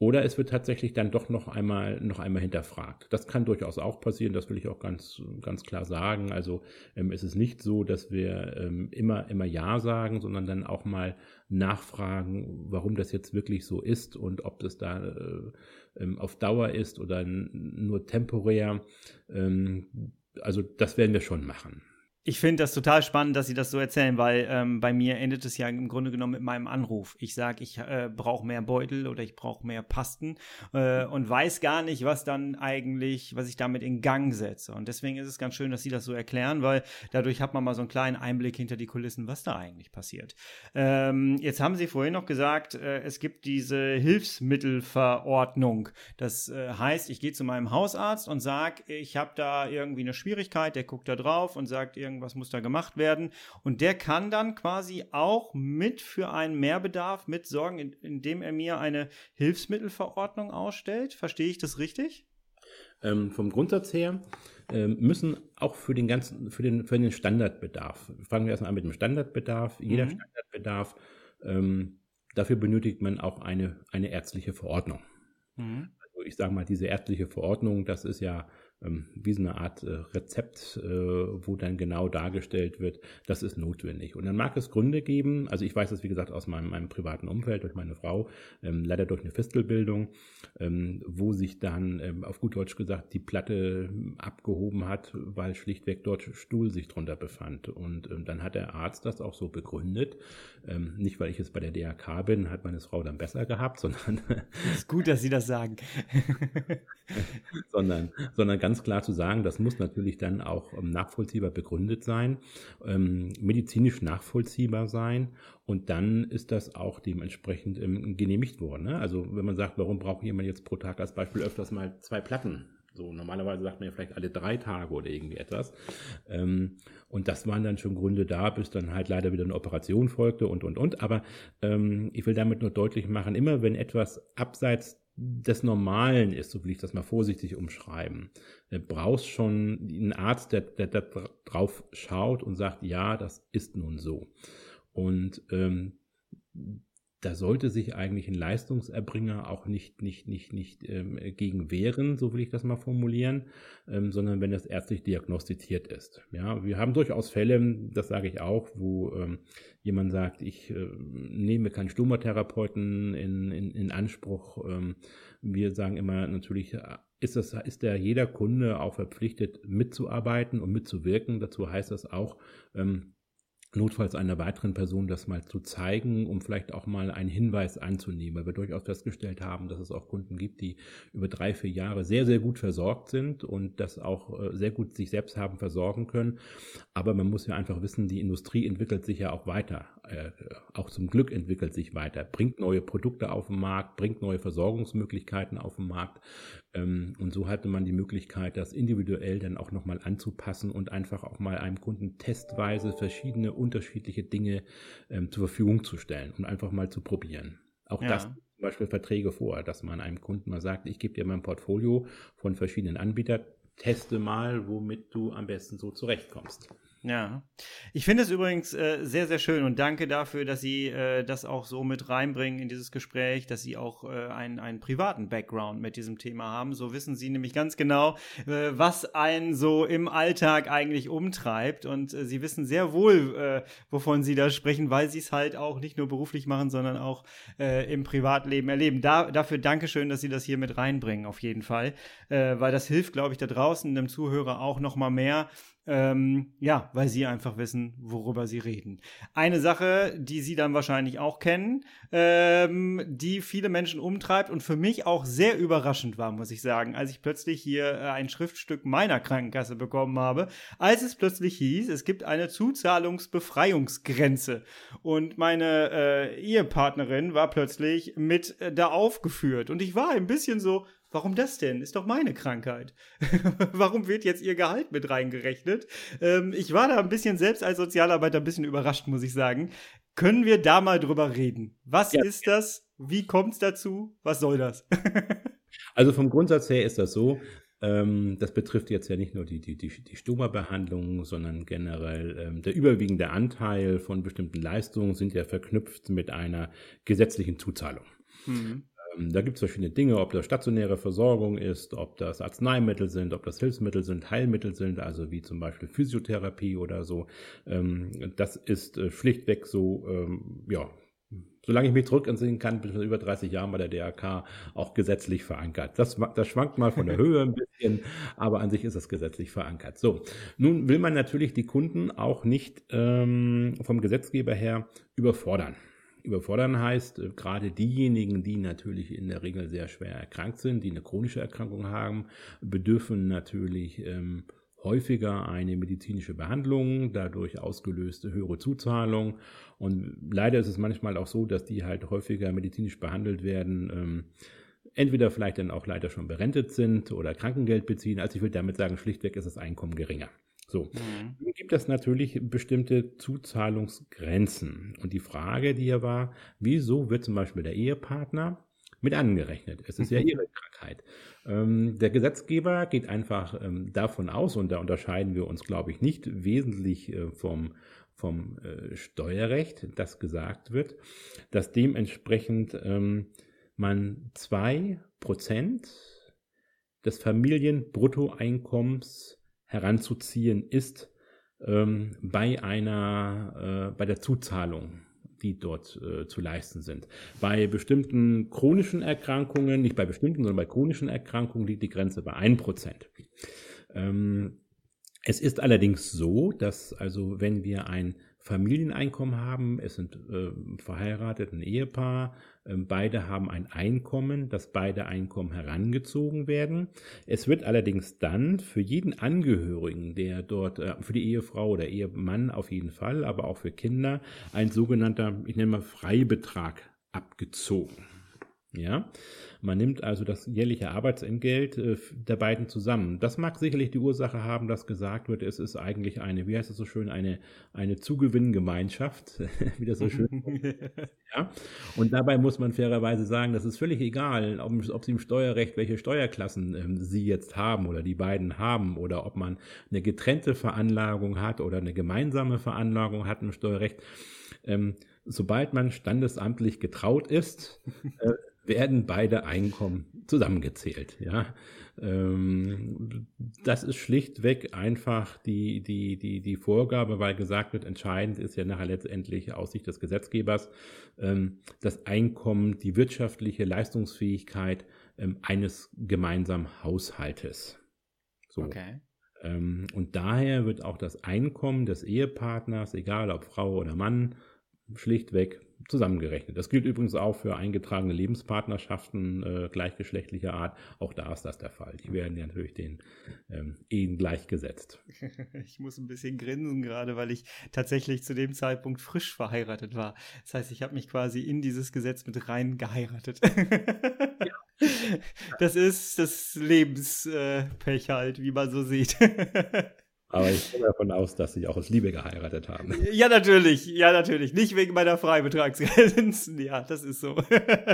Oder es wird tatsächlich dann doch noch einmal, noch einmal hinterfragt. Das kann durchaus auch passieren, das will ich auch ganz, ganz klar sagen. Also ähm, es ist nicht so, dass wir ähm, immer, immer Ja sagen, sondern dann auch mal nachfragen, warum das jetzt wirklich so ist und ob das da äh, ähm, auf Dauer ist oder nur temporär. Ähm, also das werden wir schon machen. Ich finde das total spannend, dass Sie das so erzählen, weil ähm, bei mir endet es ja im Grunde genommen mit meinem Anruf. Ich sage, ich äh, brauche mehr Beutel oder ich brauche mehr Pasten äh, und weiß gar nicht, was dann eigentlich, was ich damit in Gang setze. Und deswegen ist es ganz schön, dass Sie das so erklären, weil dadurch hat man mal so einen kleinen Einblick hinter die Kulissen, was da eigentlich passiert. Ähm, jetzt haben Sie vorhin noch gesagt, äh, es gibt diese Hilfsmittelverordnung. Das äh, heißt, ich gehe zu meinem Hausarzt und sage, ich habe da irgendwie eine Schwierigkeit, der guckt da drauf und sagt, irgendwas muss da gemacht werden. Und der kann dann quasi auch mit für einen Mehrbedarf mitsorgen, indem er mir eine Hilfsmittelverordnung ausstellt. Verstehe ich das richtig? Ähm, vom Grundsatz her ähm, müssen auch für den ganzen, für den, für den Standardbedarf, fangen wir erstmal an mit dem Standardbedarf, jeder mhm. Standardbedarf, ähm, dafür benötigt man auch eine, eine ärztliche Verordnung. Mhm. Also ich sage mal, diese ärztliche Verordnung, das ist ja wie so eine Art äh, Rezept, äh, wo dann genau dargestellt wird, das ist notwendig. Und dann mag es Gründe geben, also ich weiß das wie gesagt aus meinem, meinem privaten Umfeld durch meine Frau, ähm, leider durch eine Fistelbildung, ähm, wo sich dann ähm, auf gut Deutsch gesagt die Platte abgehoben hat, weil schlichtweg dort Stuhl sich drunter befand. Und ähm, dann hat der Arzt das auch so begründet, ähm, nicht weil ich jetzt bei der DRK bin, hat meine Frau dann besser gehabt, sondern... ist gut, dass Sie das sagen. sondern, sondern ganz ganz klar zu sagen, das muss natürlich dann auch ähm, nachvollziehbar begründet sein, ähm, medizinisch nachvollziehbar sein und dann ist das auch dementsprechend ähm, genehmigt worden. Ne? Also wenn man sagt, warum braucht jemand jetzt pro Tag als Beispiel öfters mal zwei Platten? So, normalerweise sagt man ja vielleicht alle drei Tage oder irgendwie etwas. Ähm, und das waren dann schon Gründe da, bis dann halt leider wieder eine Operation folgte und, und, und. Aber ähm, ich will damit nur deutlich machen, immer wenn etwas abseits des Normalen ist, so will ich das mal vorsichtig umschreiben. Du brauchst schon einen Arzt, der, der, der drauf schaut und sagt, ja, das ist nun so. Und ähm, da sollte sich eigentlich ein Leistungserbringer auch nicht, nicht, nicht, nicht ähm, gegen wehren, so will ich das mal formulieren, ähm, sondern wenn das ärztlich diagnostiziert ist. Ja, wir haben durchaus Fälle, das sage ich auch, wo ähm, jemand sagt, ich äh, nehme keinen Stomatherapeuten in, in, in Anspruch. Ähm, wir sagen immer natürlich, äh, ist, das, ist der jeder Kunde auch verpflichtet mitzuarbeiten und mitzuwirken. Dazu heißt das auch, ähm, notfalls einer weiteren Person das mal zu zeigen, um vielleicht auch mal einen Hinweis anzunehmen, weil wir durchaus festgestellt haben, dass es auch Kunden gibt, die über drei, vier Jahre sehr, sehr gut versorgt sind und das auch äh, sehr gut sich selbst haben versorgen können. Aber man muss ja einfach wissen, die Industrie entwickelt sich ja auch weiter, äh, auch zum Glück entwickelt sich weiter, bringt neue Produkte auf den Markt, bringt neue Versorgungsmöglichkeiten auf den Markt. Ähm, und so hatte man die Möglichkeit, das individuell dann auch nochmal anzupassen und einfach auch mal einem Kunden testweise verschiedene unterschiedliche Dinge ähm, zur Verfügung zu stellen und einfach mal zu probieren. Auch ja. das zum Beispiel Verträge vor, dass man einem Kunden mal sagt, ich gebe dir mein Portfolio von verschiedenen Anbietern, teste mal, womit du am besten so zurechtkommst. Ja, ich finde es übrigens äh, sehr, sehr schön und danke dafür, dass Sie äh, das auch so mit reinbringen in dieses Gespräch, dass Sie auch äh, einen, einen privaten Background mit diesem Thema haben. So wissen Sie nämlich ganz genau, äh, was einen so im Alltag eigentlich umtreibt und äh, Sie wissen sehr wohl, äh, wovon Sie da sprechen, weil Sie es halt auch nicht nur beruflich machen, sondern auch äh, im Privatleben erleben. Da, dafür Dankeschön, dass Sie das hier mit reinbringen, auf jeden Fall, äh, weil das hilft, glaube ich, da draußen dem Zuhörer auch noch mal mehr, ähm, ja, weil sie einfach wissen, worüber sie reden. Eine Sache, die sie dann wahrscheinlich auch kennen, ähm, die viele Menschen umtreibt und für mich auch sehr überraschend war, muss ich sagen, als ich plötzlich hier äh, ein Schriftstück meiner Krankenkasse bekommen habe, als es plötzlich hieß, es gibt eine Zuzahlungsbefreiungsgrenze und meine äh, Ehepartnerin war plötzlich mit äh, da aufgeführt und ich war ein bisschen so, Warum das denn? Ist doch meine Krankheit. Warum wird jetzt ihr Gehalt mit reingerechnet? Ähm, ich war da ein bisschen selbst als Sozialarbeiter ein bisschen überrascht, muss ich sagen. Können wir da mal drüber reden? Was ja. ist das? Wie kommt es dazu? Was soll das? also vom Grundsatz her ist das so, ähm, das betrifft jetzt ja nicht nur die, die, die, die Stoma-Behandlung, sondern generell ähm, der überwiegende Anteil von bestimmten Leistungen sind ja verknüpft mit einer gesetzlichen Zuzahlung. Mhm. Ähm, da gibt es verschiedene Dinge, ob das stationäre Versorgung ist, ob das Arzneimittel sind, ob das Hilfsmittel sind, Heilmittel sind, also wie zum Beispiel Physiotherapie oder so. Ähm, das ist äh, schlichtweg so, ähm, ja, solange ich mich zurückentsinnen kann, bin ich über 30 Jahren bei der DRK auch gesetzlich verankert. Das, das schwankt mal von der Höhe ein bisschen, aber an sich ist es gesetzlich verankert. So, nun will man natürlich die Kunden auch nicht ähm, vom Gesetzgeber her überfordern. Überfordern heißt, äh, gerade diejenigen, die natürlich in der Regel sehr schwer erkrankt sind, die eine chronische Erkrankung haben, bedürfen natürlich ähm, häufiger eine medizinische Behandlung, dadurch ausgelöste höhere Zuzahlung. Und leider ist es manchmal auch so, dass die halt häufiger medizinisch behandelt werden. Ähm, entweder vielleicht dann auch leider schon berentet sind oder Krankengeld beziehen. Also ich würde damit sagen, schlichtweg ist das Einkommen geringer. So, mhm. gibt es natürlich bestimmte Zuzahlungsgrenzen. Und die Frage, die hier war, wieso wird zum Beispiel der Ehepartner mit angerechnet? Es ist ja ihre Krankheit. Ähm, der Gesetzgeber geht einfach ähm, davon aus, und da unterscheiden wir uns, glaube ich, nicht wesentlich äh, vom, vom äh, Steuerrecht, das gesagt wird, dass dementsprechend ähm, man zwei Prozent des Familienbruttoeinkommens heranzuziehen ist ähm, bei einer, äh, bei der Zuzahlung die dort äh, zu leisten sind. Bei bestimmten chronischen Erkrankungen, nicht bei bestimmten, sondern bei chronischen Erkrankungen liegt die Grenze bei 1%. Ähm, es ist allerdings so, dass also wenn wir ein Familieneinkommen haben, es sind äh, verheiratet, ein Ehepaar, beide haben ein Einkommen, dass beide Einkommen herangezogen werden. Es wird allerdings dann für jeden Angehörigen, der dort, äh, für die Ehefrau oder Ehemann auf jeden Fall, aber auch für Kinder, ein sogenannter, ich nenne mal Freibetrag abgezogen. Ja, man nimmt also das jährliche Arbeitsentgelt äh, der beiden zusammen. Das mag sicherlich die Ursache haben, dass gesagt wird, es ist eigentlich eine, wie heißt es so schön, eine, eine Zugewinngemeinschaft, wie das so schön ja. Und dabei muss man fairerweise sagen, das ist völlig egal, ob, ob sie im Steuerrecht, welche Steuerklassen ähm, sie jetzt haben oder die beiden haben oder ob man eine getrennte Veranlagung hat oder eine gemeinsame Veranlagung hat im Steuerrecht. Ähm, sobald man standesamtlich getraut ist, äh, werden beide Einkommen zusammengezählt. Ja, ähm, das ist schlichtweg einfach die, die, die, die Vorgabe, weil gesagt wird, entscheidend ist ja nachher letztendlich aus Sicht des Gesetzgebers ähm, das Einkommen, die wirtschaftliche Leistungsfähigkeit ähm, eines gemeinsamen Haushaltes. So. Okay. Ähm, und daher wird auch das Einkommen des Ehepartners, egal ob Frau oder Mann, schlichtweg zusammengerechnet. Das gilt übrigens auch für eingetragene Lebenspartnerschaften äh, gleichgeschlechtlicher Art. Auch da ist das der Fall. Die werden ja natürlich den ähm, Ehen gleichgesetzt. Ich muss ein bisschen grinsen gerade, weil ich tatsächlich zu dem Zeitpunkt frisch verheiratet war. Das heißt, ich habe mich quasi in dieses Gesetz mit rein geheiratet. Ja. Das ist das Lebenspech halt, wie man so sieht. Aber ich gehe davon aus, dass sie auch aus Liebe geheiratet haben. Ja, natürlich. Ja, natürlich. Nicht wegen meiner Freibetragsgrenzen. Ja, das ist so.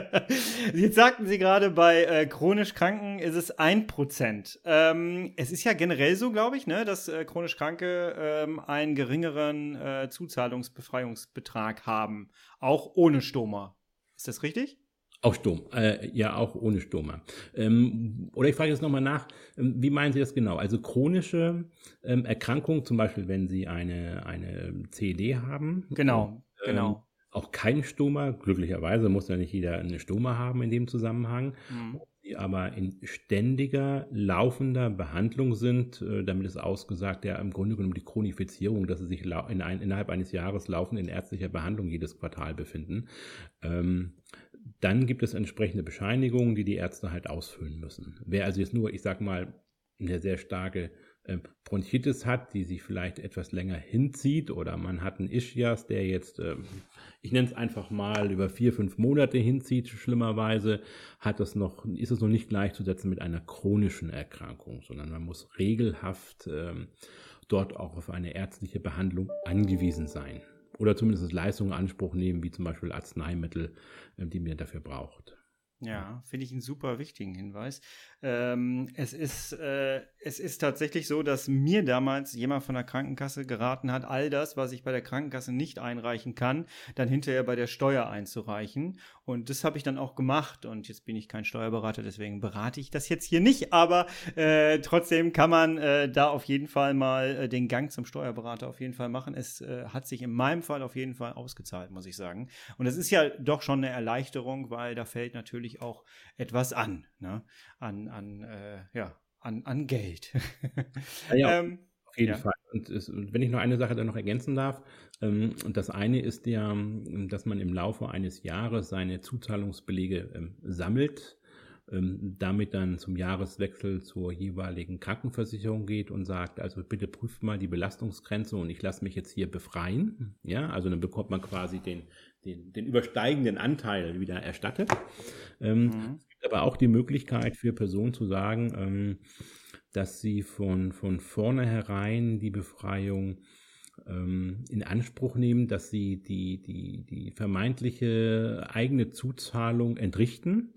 Jetzt sagten Sie gerade, bei äh, chronisch Kranken ist es ein Prozent. Ähm, es ist ja generell so, glaube ich, ne, dass äh, chronisch Kranke ähm, einen geringeren äh, Zuzahlungsbefreiungsbetrag haben. Auch ohne Stoma. Ist das richtig? Auch Sturm, äh, ja, auch ohne Stoma. Ähm, oder ich frage jetzt nochmal nach, ähm, wie meinen Sie das genau? Also chronische ähm, Erkrankungen, zum Beispiel, wenn Sie eine, eine CED haben. Genau, ähm, genau. Auch kein Stoma, glücklicherweise muss ja nicht jeder eine Stoma haben in dem Zusammenhang, mhm. die aber in ständiger, laufender Behandlung sind. Äh, damit ist ausgesagt, ja im Grunde genommen die Chronifizierung, dass sie sich in ein, innerhalb eines Jahres laufend in ärztlicher Behandlung jedes Quartal befinden. Ähm, dann gibt es entsprechende Bescheinigungen, die die Ärzte halt ausfüllen müssen. Wer also jetzt nur, ich sag mal, eine sehr starke äh, Bronchitis hat, die sich vielleicht etwas länger hinzieht, oder man hat einen Ischias, der jetzt, äh, ich nenne es einfach mal, über vier, fünf Monate hinzieht, schlimmerweise, hat es noch, ist es noch nicht gleichzusetzen mit einer chronischen Erkrankung, sondern man muss regelhaft ähm, dort auch auf eine ärztliche Behandlung angewiesen sein oder zumindest Leistungen in Anspruch nehmen, wie zum Beispiel Arzneimittel, ähm, die man dafür braucht. Ja, finde ich einen super wichtigen Hinweis. Ähm, es, ist, äh, es ist tatsächlich so, dass mir damals jemand von der Krankenkasse geraten hat, all das, was ich bei der Krankenkasse nicht einreichen kann, dann hinterher bei der Steuer einzureichen. Und das habe ich dann auch gemacht. Und jetzt bin ich kein Steuerberater, deswegen berate ich das jetzt hier nicht. Aber äh, trotzdem kann man äh, da auf jeden Fall mal äh, den Gang zum Steuerberater auf jeden Fall machen. Es äh, hat sich in meinem Fall auf jeden Fall ausgezahlt, muss ich sagen. Und es ist ja doch schon eine Erleichterung, weil da fällt natürlich natürlich auch etwas an, ne? an, an, äh, ja, an, an Geld. ja, ja. ähm, auf jeden ja. Fall. Und, es, und, wenn ich noch eine Sache da noch ergänzen darf, ähm, und das eine ist ja, dass man im Laufe eines Jahres seine Zuzahlungsbelege ähm, sammelt ähm, damit dann zum Jahreswechsel zur jeweiligen Krankenversicherung geht und sagt, also bitte prüft mal die Belastungsgrenze und ich lasse mich jetzt hier befreien. Ja, also dann bekommt man quasi den, den, den übersteigenden Anteil wieder erstattet. Ähm, mhm. Aber auch die Möglichkeit für Personen zu sagen, ähm, dass sie von, von vornherein die Befreiung ähm, in Anspruch nehmen, dass sie die, die, die vermeintliche eigene Zuzahlung entrichten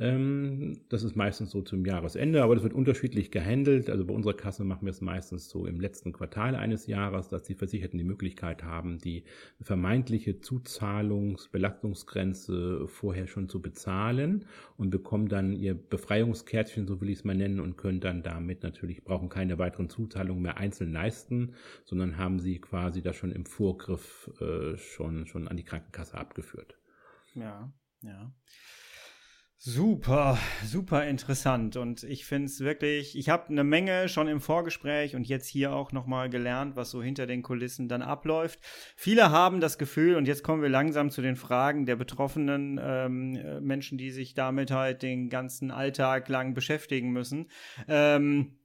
das ist meistens so zum Jahresende, aber das wird unterschiedlich gehandelt. Also bei unserer Kasse machen wir es meistens so im letzten Quartal eines Jahres, dass die Versicherten die Möglichkeit haben, die vermeintliche Zuzahlungsbelastungsgrenze vorher schon zu bezahlen und bekommen dann ihr Befreiungskärtchen, so will ich es mal nennen, und können dann damit natürlich, brauchen keine weiteren Zuzahlungen mehr einzeln leisten, sondern haben sie quasi das schon im Vorgriff äh, schon, schon an die Krankenkasse abgeführt. Ja, ja. Super, super interessant und ich finde es wirklich, ich habe eine Menge schon im Vorgespräch und jetzt hier auch nochmal gelernt, was so hinter den Kulissen dann abläuft. Viele haben das Gefühl, und jetzt kommen wir langsam zu den Fragen der betroffenen ähm, Menschen, die sich damit halt den ganzen Alltag lang beschäftigen müssen. Ähm,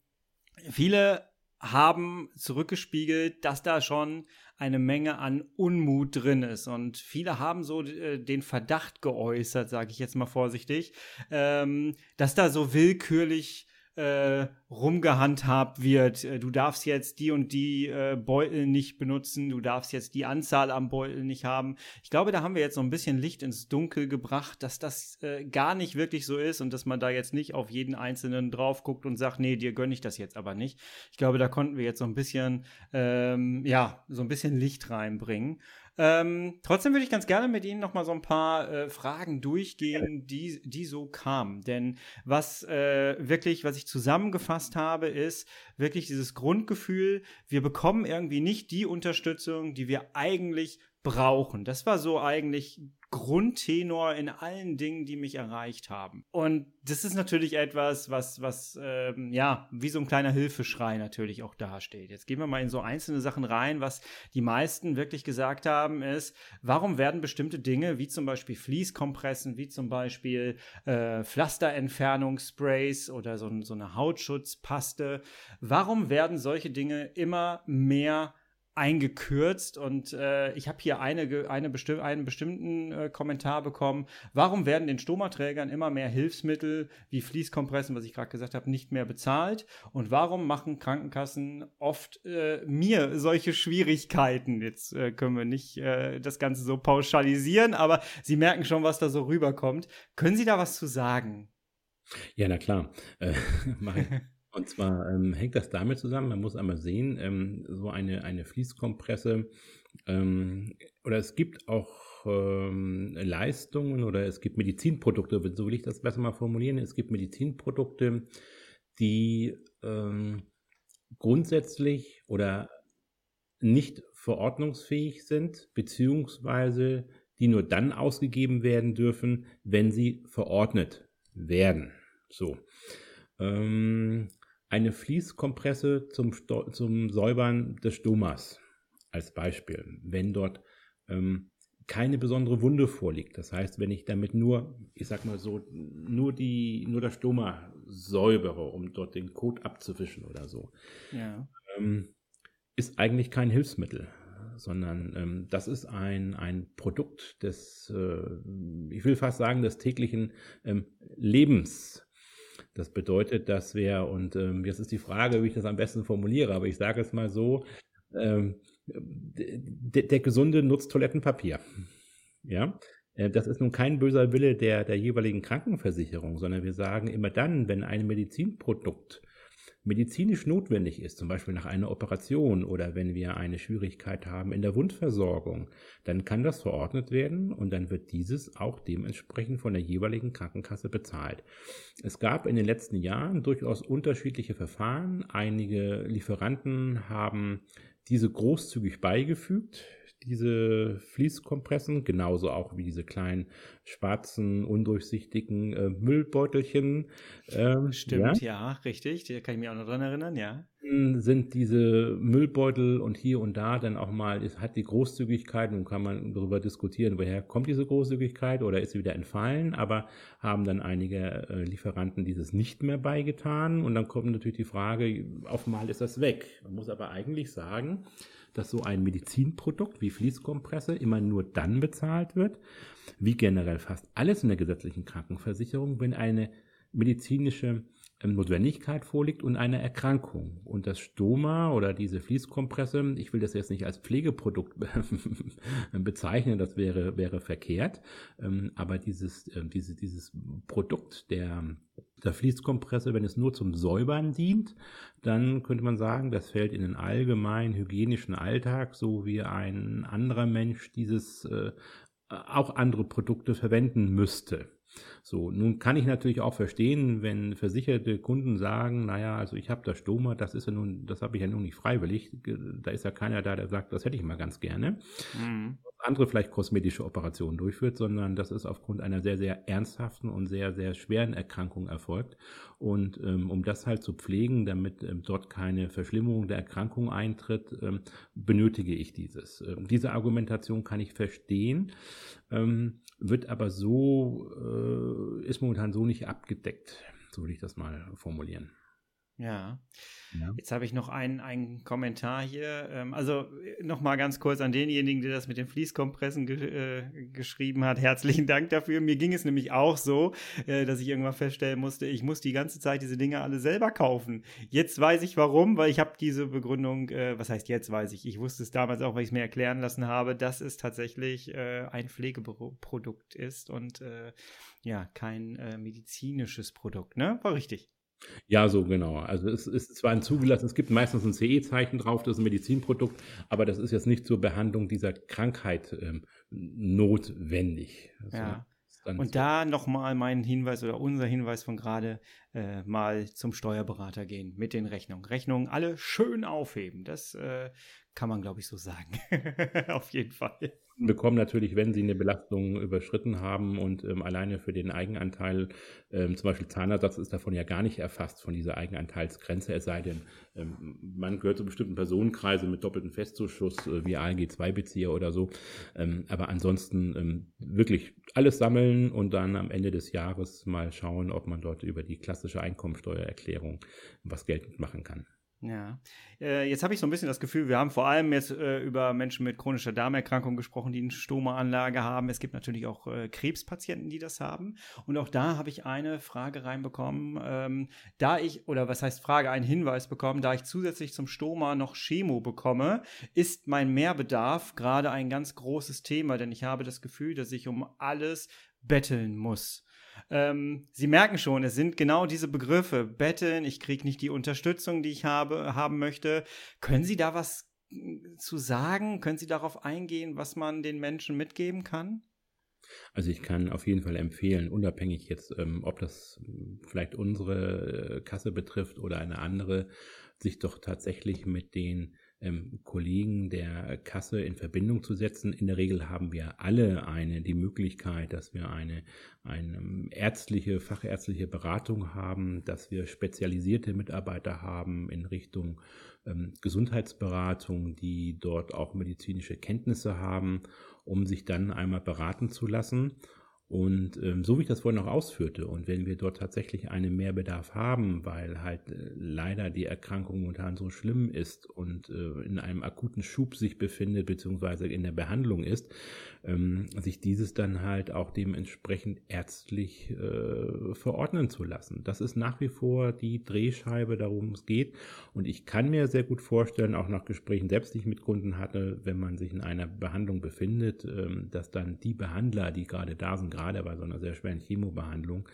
viele haben zurückgespiegelt, dass da schon eine Menge an Unmut drin ist. Und viele haben so äh, den Verdacht geäußert, sage ich jetzt mal vorsichtig, ähm, dass da so willkürlich äh, rumgehandhabt wird. Äh, du darfst jetzt die und die äh, Beutel nicht benutzen, du darfst jetzt die Anzahl am Beutel nicht haben. Ich glaube, da haben wir jetzt so ein bisschen Licht ins Dunkel gebracht, dass das äh, gar nicht wirklich so ist und dass man da jetzt nicht auf jeden Einzelnen drauf guckt und sagt, nee, dir gönne ich das jetzt aber nicht. Ich glaube, da konnten wir jetzt so ein bisschen, ähm, ja, so ein bisschen Licht reinbringen. Ähm, trotzdem würde ich ganz gerne mit Ihnen noch mal so ein paar äh, Fragen durchgehen, die, die so kamen. Denn was äh, wirklich, was ich zusammengefasst habe, ist wirklich dieses Grundgefühl, wir bekommen irgendwie nicht die Unterstützung, die wir eigentlich brauchen. Das war so eigentlich Grundtenor in allen Dingen, die mich erreicht haben. Und das ist natürlich etwas, was, was ähm, ja, wie so ein kleiner Hilfeschrei natürlich auch dasteht. Jetzt gehen wir mal in so einzelne Sachen rein, was die meisten wirklich gesagt haben, ist, warum werden bestimmte Dinge, wie zum Beispiel Fließkompressen, wie zum Beispiel äh, Pflasterentfernungssprays oder so, so eine Hautschutzpaste, warum werden solche Dinge immer mehr eingekürzt und äh, ich habe hier eine, eine besti einen bestimmten äh, Kommentar bekommen. Warum werden den Stomaträgern immer mehr Hilfsmittel wie Fließkompressen, was ich gerade gesagt habe, nicht mehr bezahlt? Und warum machen Krankenkassen oft äh, mir solche Schwierigkeiten? Jetzt äh, können wir nicht äh, das Ganze so pauschalisieren, aber Sie merken schon, was da so rüberkommt. Können Sie da was zu sagen? Ja, na klar. Äh, Und zwar ähm, hängt das damit zusammen, man muss einmal sehen, ähm, so eine, eine Fließkompresse ähm, oder es gibt auch ähm, Leistungen oder es gibt Medizinprodukte, so will ich das besser mal formulieren, es gibt Medizinprodukte, die ähm, grundsätzlich oder nicht verordnungsfähig sind, beziehungsweise die nur dann ausgegeben werden dürfen, wenn sie verordnet werden. So. Ähm, eine Fließkompresse zum, zum Säubern des Stomas als Beispiel, wenn dort ähm, keine besondere Wunde vorliegt. Das heißt, wenn ich damit nur, ich sag mal so, nur die, nur das Stoma säubere, um dort den Kot abzuwischen oder so, ja. ähm, ist eigentlich kein Hilfsmittel, sondern ähm, das ist ein, ein Produkt des, äh, ich will fast sagen, des täglichen ähm, Lebens das bedeutet, dass wir, und ähm, jetzt ist die Frage, wie ich das am besten formuliere, aber ich sage es mal so, ähm, der, der Gesunde nutzt Toilettenpapier. Ja, Äh, das ist nun kein böser Wille der, der jeweiligen Krankenversicherung, sondern wir sagen immer dann, wenn ein Medizinprodukt medizinisch notwendig ist, zum Beispiel nach einer Operation oder wenn wir eine Schwierigkeit haben in der Wundversorgung, dann kann das verordnet werden und dann wird dieses auch dementsprechend von der jeweiligen Krankenkasse bezahlt. Es gab in den letzten Jahren durchaus unterschiedliche Verfahren. Einige Lieferanten haben diese großzügig beigefügt diese Fließkompressen, genauso auch wie diese kleinen schwarzen, undurchsichtigen äh, Müllbeutelchen. Ähm, Stimmt, ja? ja, richtig. Da kann ich mich auch noch dran erinnern, ja. Sind diese Müllbeutel und hier und da dann auch mal, es hat die Großzügigkeit, nun kann man darüber diskutieren, woher kommt diese Großzügigkeit oder ist sie wieder entfallen, aber haben dann einige äh, Lieferanten dieses nicht mehr beigetan und dann kommt natürlich die Frage, auf mal ist das weg. Man muss aber eigentlich sagen, dass so ein Medizinprodukt wie Fließkompresse immer nur dann bezahlt wird, wie generell fast alles in der gesetzlichen Krankenversicherung, wenn eine medizinische Notwendigkeit vorliegt und eine Erkrankung. Und das Stoma oder diese Fließkompresse, ich will das jetzt nicht als Pflegeprodukt bezeichnen, das wäre, wäre verkehrt, ähm, aber dieses, ähm, diese, dieses Produkt der, der Fließkompresse, wenn es nur zum Säubern dient, dann könnte man sagen, das fällt in den allgemeinen hygienischen Alltag, so wie ein anderer Mensch dieses äh, auch andere Produkte verwenden müsste. So, nun kann ich natürlich auch verstehen, wenn versicherte Kunden sagen, naja, also ich habe das Stoma, das ist ja nun, das habe ich ja nun nicht freiwillig. Da ist ja keiner da, der sagt, das hätte ich mal ganz gerne. Mhm. Andere vielleicht kosmetische Operationen durchführt, sondern das ist aufgrund einer sehr, sehr ernsthaften und sehr, sehr schweren Erkrankung erfolgt. Und ähm, um das halt zu pflegen, damit ähm, dort keine Verschlimmerung der Erkrankung eintritt, ähm, benötige ich dieses. Ähm, diese Argumentation kann ich verstehen. Ähm, wird aber so, äh, ist momentan so nicht abgedeckt. So würde ich das mal formulieren. Ja. ja. Jetzt habe ich noch einen, einen Kommentar hier. Ähm, also nochmal ganz kurz an denjenigen, der das mit den Fließkompressen ge äh, geschrieben hat. Herzlichen Dank dafür. Mir ging es nämlich auch so, äh, dass ich irgendwann feststellen musste, ich muss die ganze Zeit diese Dinge alle selber kaufen. Jetzt weiß ich warum, weil ich habe diese Begründung, äh, was heißt jetzt weiß ich, ich wusste es damals auch, weil ich es mir erklären lassen habe, dass es tatsächlich äh, ein Pflegeprodukt ist und äh, ja, kein äh, medizinisches Produkt, ne? War richtig. Ja, so genau. Also es ist zwar ein zugelassen, es gibt meistens ein CE-Zeichen drauf, das ist ein Medizinprodukt, aber das ist jetzt nicht zur Behandlung dieser Krankheit ähm, notwendig. Also ja. Und so. da nochmal mein Hinweis oder unser Hinweis von gerade, äh, mal zum Steuerberater gehen mit den Rechnungen. Rechnungen alle schön aufheben. Das äh, kann man, glaube ich, so sagen. Auf jeden Fall bekommen natürlich, wenn sie eine Belastung überschritten haben und ähm, alleine für den Eigenanteil, ähm, zum Beispiel Zahnersatz ist davon ja gar nicht erfasst von dieser Eigenanteilsgrenze, es sei denn, ähm, man gehört zu bestimmten Personenkreisen mit doppeltem Festzuschuss äh, wie ALG-2-Bezieher oder so. Ähm, aber ansonsten ähm, wirklich alles sammeln und dann am Ende des Jahres mal schauen, ob man dort über die klassische Einkommensteuererklärung was geltend machen kann. Ja, äh, jetzt habe ich so ein bisschen das Gefühl, wir haben vor allem jetzt äh, über Menschen mit chronischer Darmerkrankung gesprochen, die eine Stoma-Anlage haben. Es gibt natürlich auch äh, Krebspatienten, die das haben. Und auch da habe ich eine Frage reinbekommen, ähm, da ich, oder was heißt Frage, einen Hinweis bekommen, da ich zusätzlich zum Stoma noch Chemo bekomme, ist mein Mehrbedarf gerade ein ganz großes Thema, denn ich habe das Gefühl, dass ich um alles betteln muss. Ähm, Sie merken schon, es sind genau diese Begriffe. Betteln, ich kriege nicht die Unterstützung, die ich habe, haben möchte. Können Sie da was hm, zu sagen? Können Sie darauf eingehen, was man den Menschen mitgeben kann? Also ich kann auf jeden Fall empfehlen, unabhängig jetzt, ähm, ob das vielleicht unsere äh, Kasse betrifft oder eine andere, sich doch tatsächlich mit den ähm, Kollegen der Kasse in Verbindung zu setzen. In der Regel haben wir alle eine die Möglichkeit, dass wir eine, eine ärztliche, fachärztliche Beratung haben, dass wir spezialisierte Mitarbeiter haben in Richtung ähm, Gesundheitsberatung, die dort auch medizinische Kenntnisse haben, um sich dann einmal beraten zu lassen. Und ähm, so wie ich das vorhin noch ausführte, und wenn wir dort tatsächlich einen Mehrbedarf haben, weil halt äh, leider die Erkrankung momentan so schlimm ist und äh, in einem akuten Schub sich befindet, beziehungsweise in der Behandlung ist, ähm, sich dieses dann halt auch dementsprechend ärztlich äh, verordnen zu lassen. Das ist nach wie vor die Drehscheibe, darum es geht. Und ich kann mir sehr gut vorstellen, auch nach Gesprächen selbst, die ich mit Kunden hatte, wenn man sich in einer Behandlung befindet, ähm, dass dann die Behandler, die gerade da sind, gerade bei so einer sehr schweren Chemobehandlung,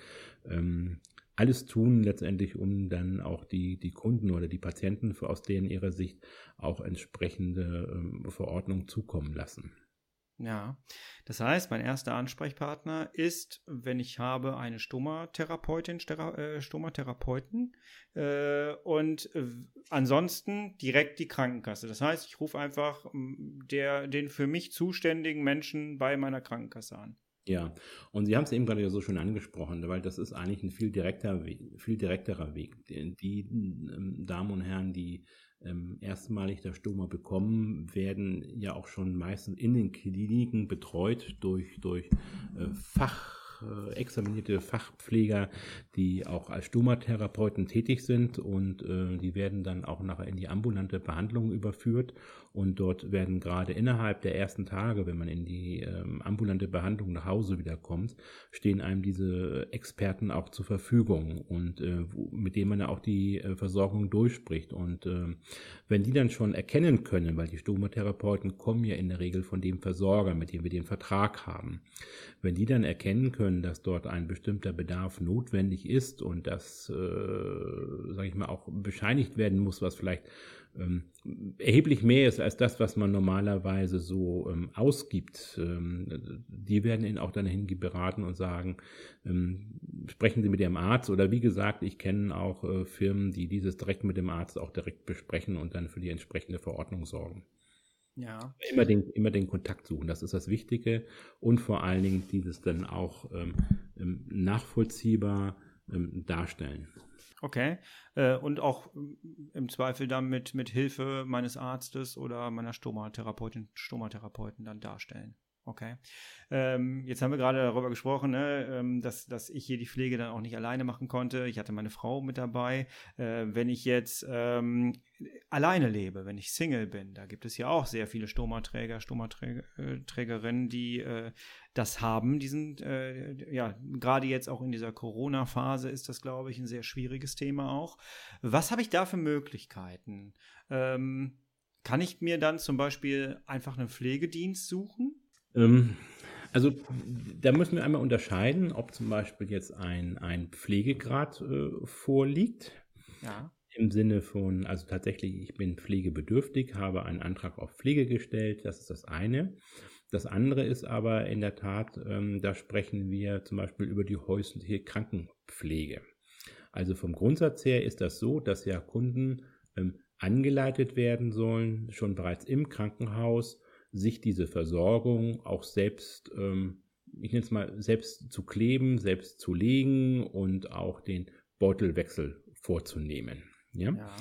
ähm, alles tun letztendlich, um dann auch die, die Kunden oder die Patienten aus denen ihrer Sicht auch entsprechende ähm, Verordnungen zukommen lassen. Ja, das heißt, mein erster Ansprechpartner ist, wenn ich habe eine Stomatherapeutin, äh, Stomatherapeuten äh, und äh, ansonsten direkt die Krankenkasse. Das heißt, ich rufe einfach der, den für mich zuständigen Menschen bei meiner Krankenkasse an. Ja, und Sie haben es eben gerade so schön angesprochen, weil das ist eigentlich ein viel direkter viel direkterer Weg. Die, die ähm, Damen und Herren, die ähm, erstmalig das Stoma bekommen, werden ja auch schon meistens in den Kliniken betreut durch, durch äh, Fach äh, examinierte Fachpfleger, die auch als Stomatherapeuten tätig sind und äh, die werden dann auch nachher in die ambulante Behandlung überführt und dort werden gerade innerhalb der ersten Tage, wenn man in die ähm, ambulante Behandlung nach Hause wiederkommt, stehen einem diese Experten auch zur Verfügung und äh, mit denen man ja auch die äh, Versorgung durchspricht. Und äh, wenn die dann schon erkennen können, weil die Stomatherapeuten kommen ja in der Regel von dem Versorger, mit dem wir den Vertrag haben, wenn die dann erkennen können, dass dort ein bestimmter Bedarf notwendig ist und das, äh, sage ich mal, auch bescheinigt werden muss, was vielleicht ähm, erheblich mehr ist als das, was man normalerweise so ähm, ausgibt. Ähm, die werden ihn auch dann hingehen beraten und sagen, ähm, sprechen Sie mit Ihrem Arzt oder wie gesagt, ich kenne auch äh, Firmen, die dieses direkt mit dem Arzt auch direkt besprechen und dann für die entsprechende Verordnung sorgen. Ja. Immer den, immer den Kontakt suchen, das ist das Wichtige und vor allen Dingen dieses dann auch ähm, ähm, nachvollziehbar darstellen. Okay. Äh, und auch im Zweifel dann mit, mit Hilfe meines Arztes oder meiner Stomatherapeutin, Stomatherapeuten dann darstellen. Okay. Ähm, jetzt haben wir gerade darüber gesprochen, ne, ähm, dass, dass ich hier die Pflege dann auch nicht alleine machen konnte. Ich hatte meine Frau mit dabei. Äh, wenn ich jetzt ähm, alleine lebe, wenn ich Single bin, da gibt es ja auch sehr viele Stomaträger, Stomaträgerinnen, die äh, das haben. Diesen, äh, ja, gerade jetzt auch in dieser Corona-Phase ist das, glaube ich, ein sehr schwieriges Thema auch. Was habe ich da für Möglichkeiten? Ähm, kann ich mir dann zum Beispiel einfach einen Pflegedienst suchen? Ähm, also da müssen wir einmal unterscheiden, ob zum Beispiel jetzt ein, ein Pflegegrad äh, vorliegt. Ja. Im Sinne von, also tatsächlich, ich bin pflegebedürftig, habe einen Antrag auf Pflege gestellt, das ist das eine. Das andere ist aber in der Tat, ähm, da sprechen wir zum Beispiel über die häusliche Krankenpflege. Also vom Grundsatz her ist das so, dass ja Kunden ähm, angeleitet werden sollen, schon bereits im Krankenhaus sich diese Versorgung auch selbst, ähm, ich nenne es mal, selbst zu kleben, selbst zu legen und auch den Beutelwechsel vorzunehmen. Ja. ja.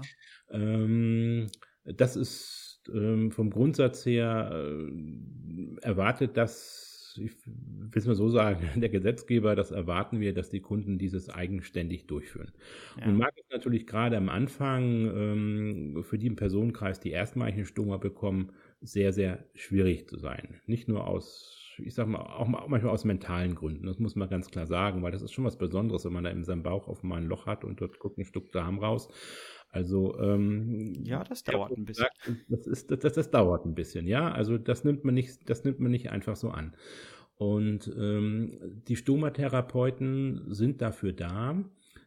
Ähm, das ist ähm, vom Grundsatz her äh, erwartet das ich will es mal so sagen, der Gesetzgeber, das erwarten wir, dass die Kunden dieses eigenständig durchführen. Ja. Und mag es natürlich gerade am Anfang ähm, für die im Personenkreis, die erstmalig eine Stoma bekommen, sehr, sehr schwierig zu sein. Nicht nur aus ich sag mal, auch manchmal aus mentalen Gründen. Das muss man ganz klar sagen, weil das ist schon was Besonderes, wenn man da in seinem Bauch auf einmal ein Loch hat und dort guckt ein Stück Darm raus. Also ähm, ja, das dauert ein bisschen. Das, ist, das, das, das dauert ein bisschen, ja. Also das nimmt man nicht, das nimmt man nicht einfach so an. Und ähm, die Stomatherapeuten sind dafür da,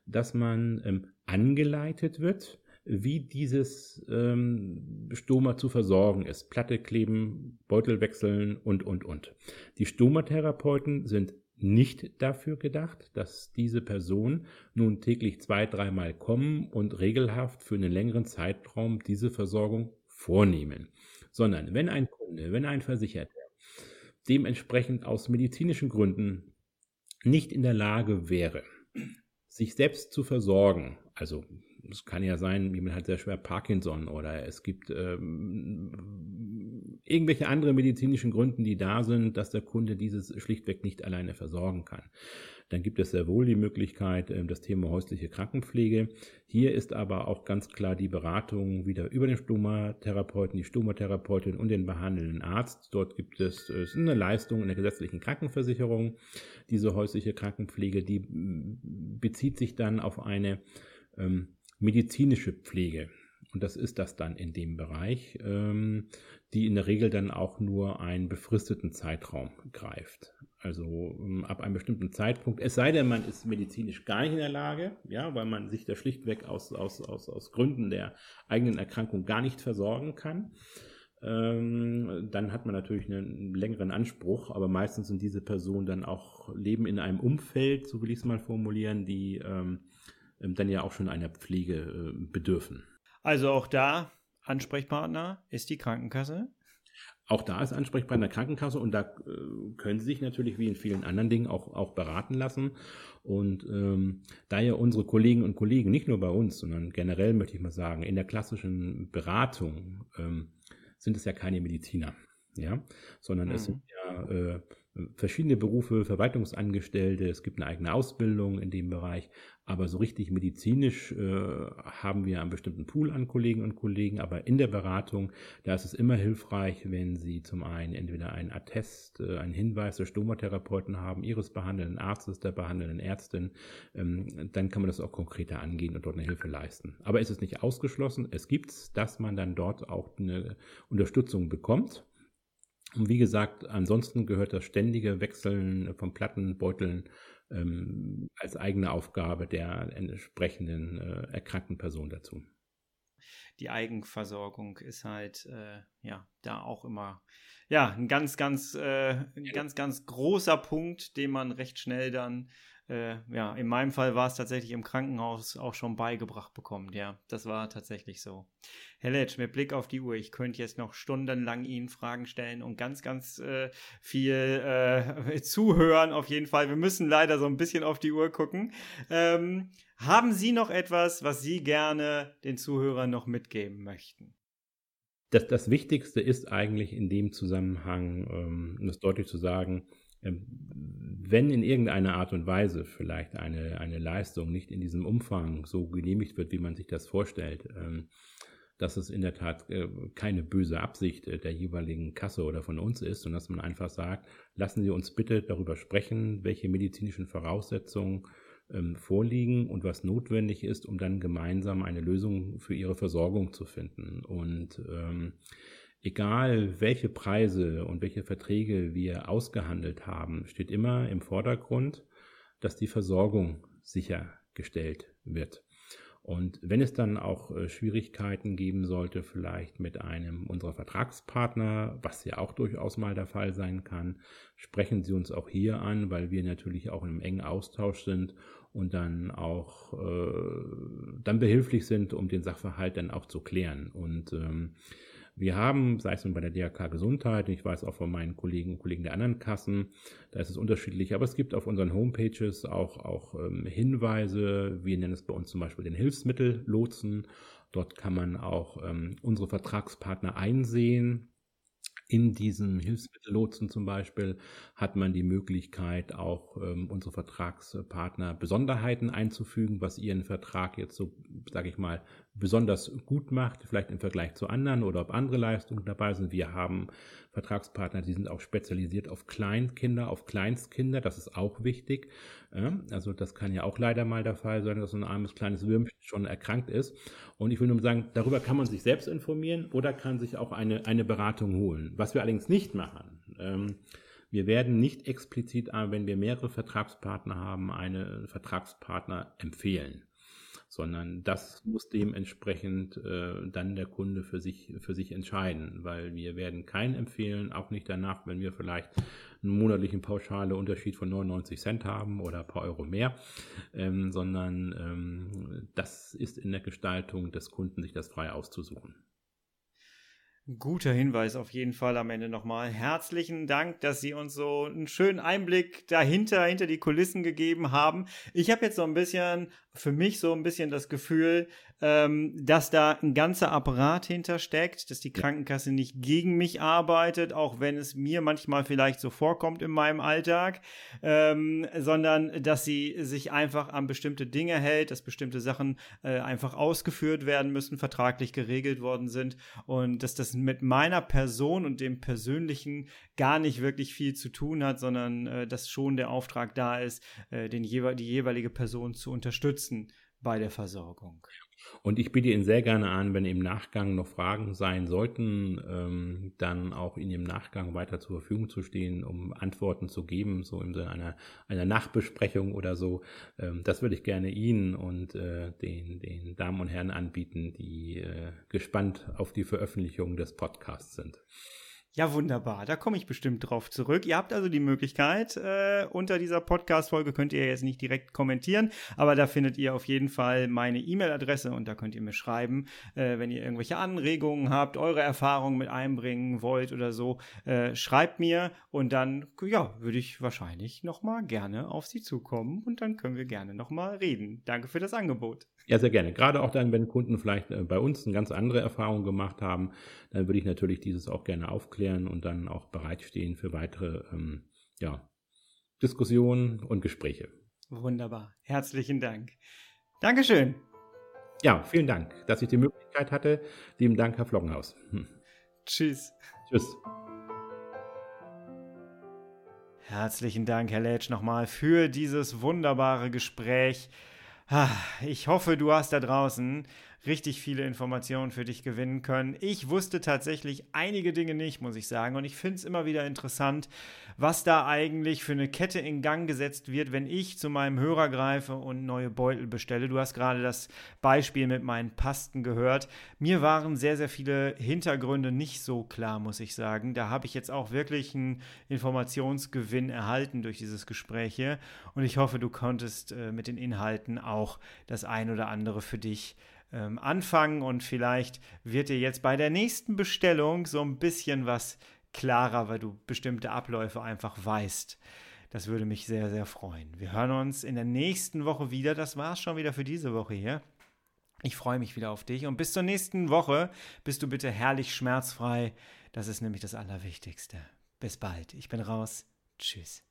dass man ähm, angeleitet wird, wie dieses ähm, Stoma zu versorgen ist. Platte kleben, Beutel wechseln und, und, und. Die Stomatherapeuten sind nicht dafür gedacht, dass diese Personen nun täglich zwei, dreimal kommen und regelhaft für einen längeren Zeitraum diese Versorgung vornehmen, sondern wenn ein Kunde, wenn ein Versicherter dementsprechend aus medizinischen Gründen nicht in der Lage wäre, sich selbst zu versorgen, also es kann ja sein, jemand hat sehr schwer Parkinson oder es gibt ähm, irgendwelche andere medizinischen Gründen, die da sind, dass der Kunde dieses schlichtweg nicht alleine versorgen kann. Dann gibt es sehr wohl die Möglichkeit, ähm, das Thema häusliche Krankenpflege. Hier ist aber auch ganz klar die Beratung wieder über den Stomatherapeuten, die Stomatherapeutin und den behandelnden Arzt. Dort gibt es, ist eine Leistung in der gesetzlichen Krankenversicherung. Diese häusliche Krankenpflege, die bezieht sich dann auf eine ähm, medizinische Pflege. Und das ist das dann in dem Bereich, ähm, die in der Regel dann auch nur einen befristeten Zeitraum greift. Also ähm, ab einem bestimmten Zeitpunkt, es sei denn, man ist medizinisch gar nicht in der Lage, ja, weil man sich da schlichtweg aus, aus, aus, aus Gründen der eigenen Erkrankung gar nicht versorgen kann. Ähm, dann hat man natürlich einen längeren Anspruch, aber meistens sind diese Personen dann auch leben in einem Umfeld, so will ich es mal formulieren, die ähm, dann ja auch schon einer Pflege äh, bedürfen. Also auch da Ansprechpartner ist die Krankenkasse. Auch da ist Ansprechpartner Krankenkasse und da äh, können Sie sich natürlich wie in vielen anderen Dingen auch, auch beraten lassen. Und ähm, da ja unsere Kollegen und Kollegen, nicht nur bei uns, sondern generell möchte ich mal sagen, in der klassischen Beratung ähm, sind es ja keine Mediziner, ja, sondern mhm. es sind ja äh, verschiedene Berufe, Verwaltungsangestellte, es gibt eine eigene Ausbildung in dem Bereich, aber so richtig medizinisch äh, haben wir einen bestimmten Pool an Kollegen und Kollegen, aber in der Beratung, da ist es immer hilfreich, wenn Sie zum einen entweder einen Attest, äh, einen Hinweis des Stomatherapeuten haben, Ihres behandelnden Arztes, der behandelnden Ärztin, ähm, dann kann man das auch konkreter angehen und dort eine Hilfe leisten. Aber es ist nicht ausgeschlossen, es gibt dass man dann dort auch eine Unterstützung bekommt und wie gesagt, ansonsten gehört das ständige Wechseln von Plattenbeuteln ähm, als eigene Aufgabe der entsprechenden äh, erkrankten Person dazu. Die Eigenversorgung ist halt äh, ja da auch immer ja ein ganz ganz äh, ein ganz ganz großer Punkt, den man recht schnell dann äh, ja, in meinem Fall war es tatsächlich im Krankenhaus auch schon beigebracht bekommen. Ja, das war tatsächlich so. Herr Letsch, mit Blick auf die Uhr, ich könnte jetzt noch stundenlang Ihnen Fragen stellen und ganz, ganz äh, viel äh, zuhören auf jeden Fall. Wir müssen leider so ein bisschen auf die Uhr gucken. Ähm, haben Sie noch etwas, was Sie gerne den Zuhörern noch mitgeben möchten? Das, das Wichtigste ist eigentlich in dem Zusammenhang, ähm, um das deutlich zu sagen, wenn in irgendeiner Art und Weise vielleicht eine, eine Leistung nicht in diesem Umfang so genehmigt wird, wie man sich das vorstellt, ähm, dass es in der Tat äh, keine böse Absicht äh, der jeweiligen Kasse oder von uns ist, sondern dass man einfach sagt, lassen Sie uns bitte darüber sprechen, welche medizinischen Voraussetzungen ähm, vorliegen und was notwendig ist, um dann gemeinsam eine Lösung für Ihre Versorgung zu finden. Und ähm, egal welche Preise und welche Verträge wir ausgehandelt haben, steht immer im Vordergrund, dass die Versorgung sichergestellt wird. Und wenn es dann auch äh, Schwierigkeiten geben sollte, vielleicht mit einem unserer Vertragspartner, was ja auch durchaus mal der Fall sein kann, sprechen Sie uns auch hier an, weil wir natürlich auch einem engen Austausch sind und dann auch äh, dann behilflich sind, um den Sachverhalt dann auch zu klären. Und ähm, wir haben, sei es nun bei der DRK Gesundheit, ich weiß auch von meinen Kollegen und Kollegen der anderen Kassen, da ist es unterschiedlich, aber es gibt auf unseren Homepages auch, auch ähm, Hinweise, wir nennen es bei uns zum Beispiel den Hilfsmittellotsen. Dort kann man auch ähm, unsere Vertragspartner einsehen, in diesem Hilfsmittellotsen zum Beispiel hat man die Möglichkeit, auch ähm, unsere Vertragspartner Besonderheiten einzufügen, was ihren Vertrag jetzt so, sage ich mal, besonders gut macht, vielleicht im Vergleich zu anderen oder ob andere Leistungen dabei sind. Wir haben Vertragspartner, die sind auch spezialisiert auf Kleinkinder, auf Kleinstkinder. Das ist auch wichtig. Also das kann ja auch leider mal der Fall sein, dass so ein armes kleines Würmchen schon erkrankt ist. Und ich will nur sagen, darüber kann man sich selbst informieren oder kann sich auch eine, eine Beratung holen. Was wir allerdings nicht machen, ähm, wir werden nicht explizit, wenn wir mehrere Vertragspartner haben, einen Vertragspartner empfehlen sondern das muss dementsprechend äh, dann der Kunde für sich, für sich entscheiden, weil wir werden keinen empfehlen, auch nicht danach, wenn wir vielleicht einen monatlichen pauschale Unterschied von 99 Cent haben oder ein paar Euro mehr, ähm, sondern ähm, das ist in der Gestaltung des Kunden, sich das frei auszusuchen. Guter Hinweis auf jeden Fall am Ende nochmal. Herzlichen Dank, dass Sie uns so einen schönen Einblick dahinter, hinter die Kulissen gegeben haben. Ich habe jetzt so ein bisschen, für mich so ein bisschen das Gefühl, ähm, dass da ein ganzer Apparat hintersteckt, dass die Krankenkasse nicht gegen mich arbeitet, auch wenn es mir manchmal vielleicht so vorkommt in meinem Alltag, ähm, sondern dass sie sich einfach an bestimmte Dinge hält, dass bestimmte Sachen äh, einfach ausgeführt werden müssen, vertraglich geregelt worden sind und dass das mit meiner Person und dem Persönlichen gar nicht wirklich viel zu tun hat, sondern äh, dass schon der Auftrag da ist, äh, den jewe die jeweilige Person zu unterstützen bei der Versorgung. Und ich biete Ihnen sehr gerne an, wenn im Nachgang noch Fragen sein sollten, ähm, dann auch Ihnen im Nachgang weiter zur Verfügung zu stehen, um Antworten zu geben, so im Sinne einer, einer Nachbesprechung oder so. Ähm, das würde ich gerne Ihnen und äh, den, den Damen und Herren anbieten, die äh, gespannt auf die Veröffentlichung des Podcasts sind. Ja, wunderbar. Da komme ich bestimmt drauf zurück. Ihr habt also die Möglichkeit, äh, unter dieser Podcast-Folge könnt ihr jetzt nicht direkt kommentieren, aber da findet ihr auf jeden Fall meine E-Mail-Adresse und da könnt ihr mir schreiben, äh, wenn ihr irgendwelche Anregungen habt, eure Erfahrungen mit einbringen wollt oder so. Äh, schreibt mir und dann, ja, würde ich wahrscheinlich nochmal gerne auf Sie zukommen und dann können wir gerne nochmal reden. Danke für das Angebot. Ja, sehr gerne. Gerade auch dann, wenn Kunden vielleicht äh, bei uns eine ganz andere Erfahrung gemacht haben, dann würde ich natürlich dieses auch gerne aufklären und dann auch bereitstehen für weitere ähm, ja, Diskussionen und Gespräche. Wunderbar. Herzlichen Dank. Dankeschön. Ja, vielen Dank, dass ich die Möglichkeit hatte. Lieben Dank, Herr Flockenhaus. Hm. Tschüss. Tschüss. Herzlichen Dank, Herr Letsch, nochmal für dieses wunderbare Gespräch. Ah, ich hoffe, du hast da draußen richtig viele Informationen für dich gewinnen können. Ich wusste tatsächlich einige Dinge nicht, muss ich sagen. Und ich finde es immer wieder interessant, was da eigentlich für eine Kette in Gang gesetzt wird, wenn ich zu meinem Hörer greife und neue Beutel bestelle. Du hast gerade das Beispiel mit meinen Pasten gehört. Mir waren sehr, sehr viele Hintergründe nicht so klar, muss ich sagen. Da habe ich jetzt auch wirklich einen Informationsgewinn erhalten durch dieses Gespräch hier. Und ich hoffe, du konntest äh, mit den Inhalten auch das ein oder andere für dich ähm, anfangen und vielleicht wird dir jetzt bei der nächsten Bestellung so ein bisschen was klarer, weil du bestimmte Abläufe einfach weißt. Das würde mich sehr, sehr freuen. Wir hören uns in der nächsten Woche wieder. Das war's schon wieder für diese Woche hier. Ich freue mich wieder auf dich und bis zur nächsten Woche bist du bitte herrlich schmerzfrei. Das ist nämlich das Allerwichtigste. Bis bald. Ich bin raus. Tschüss.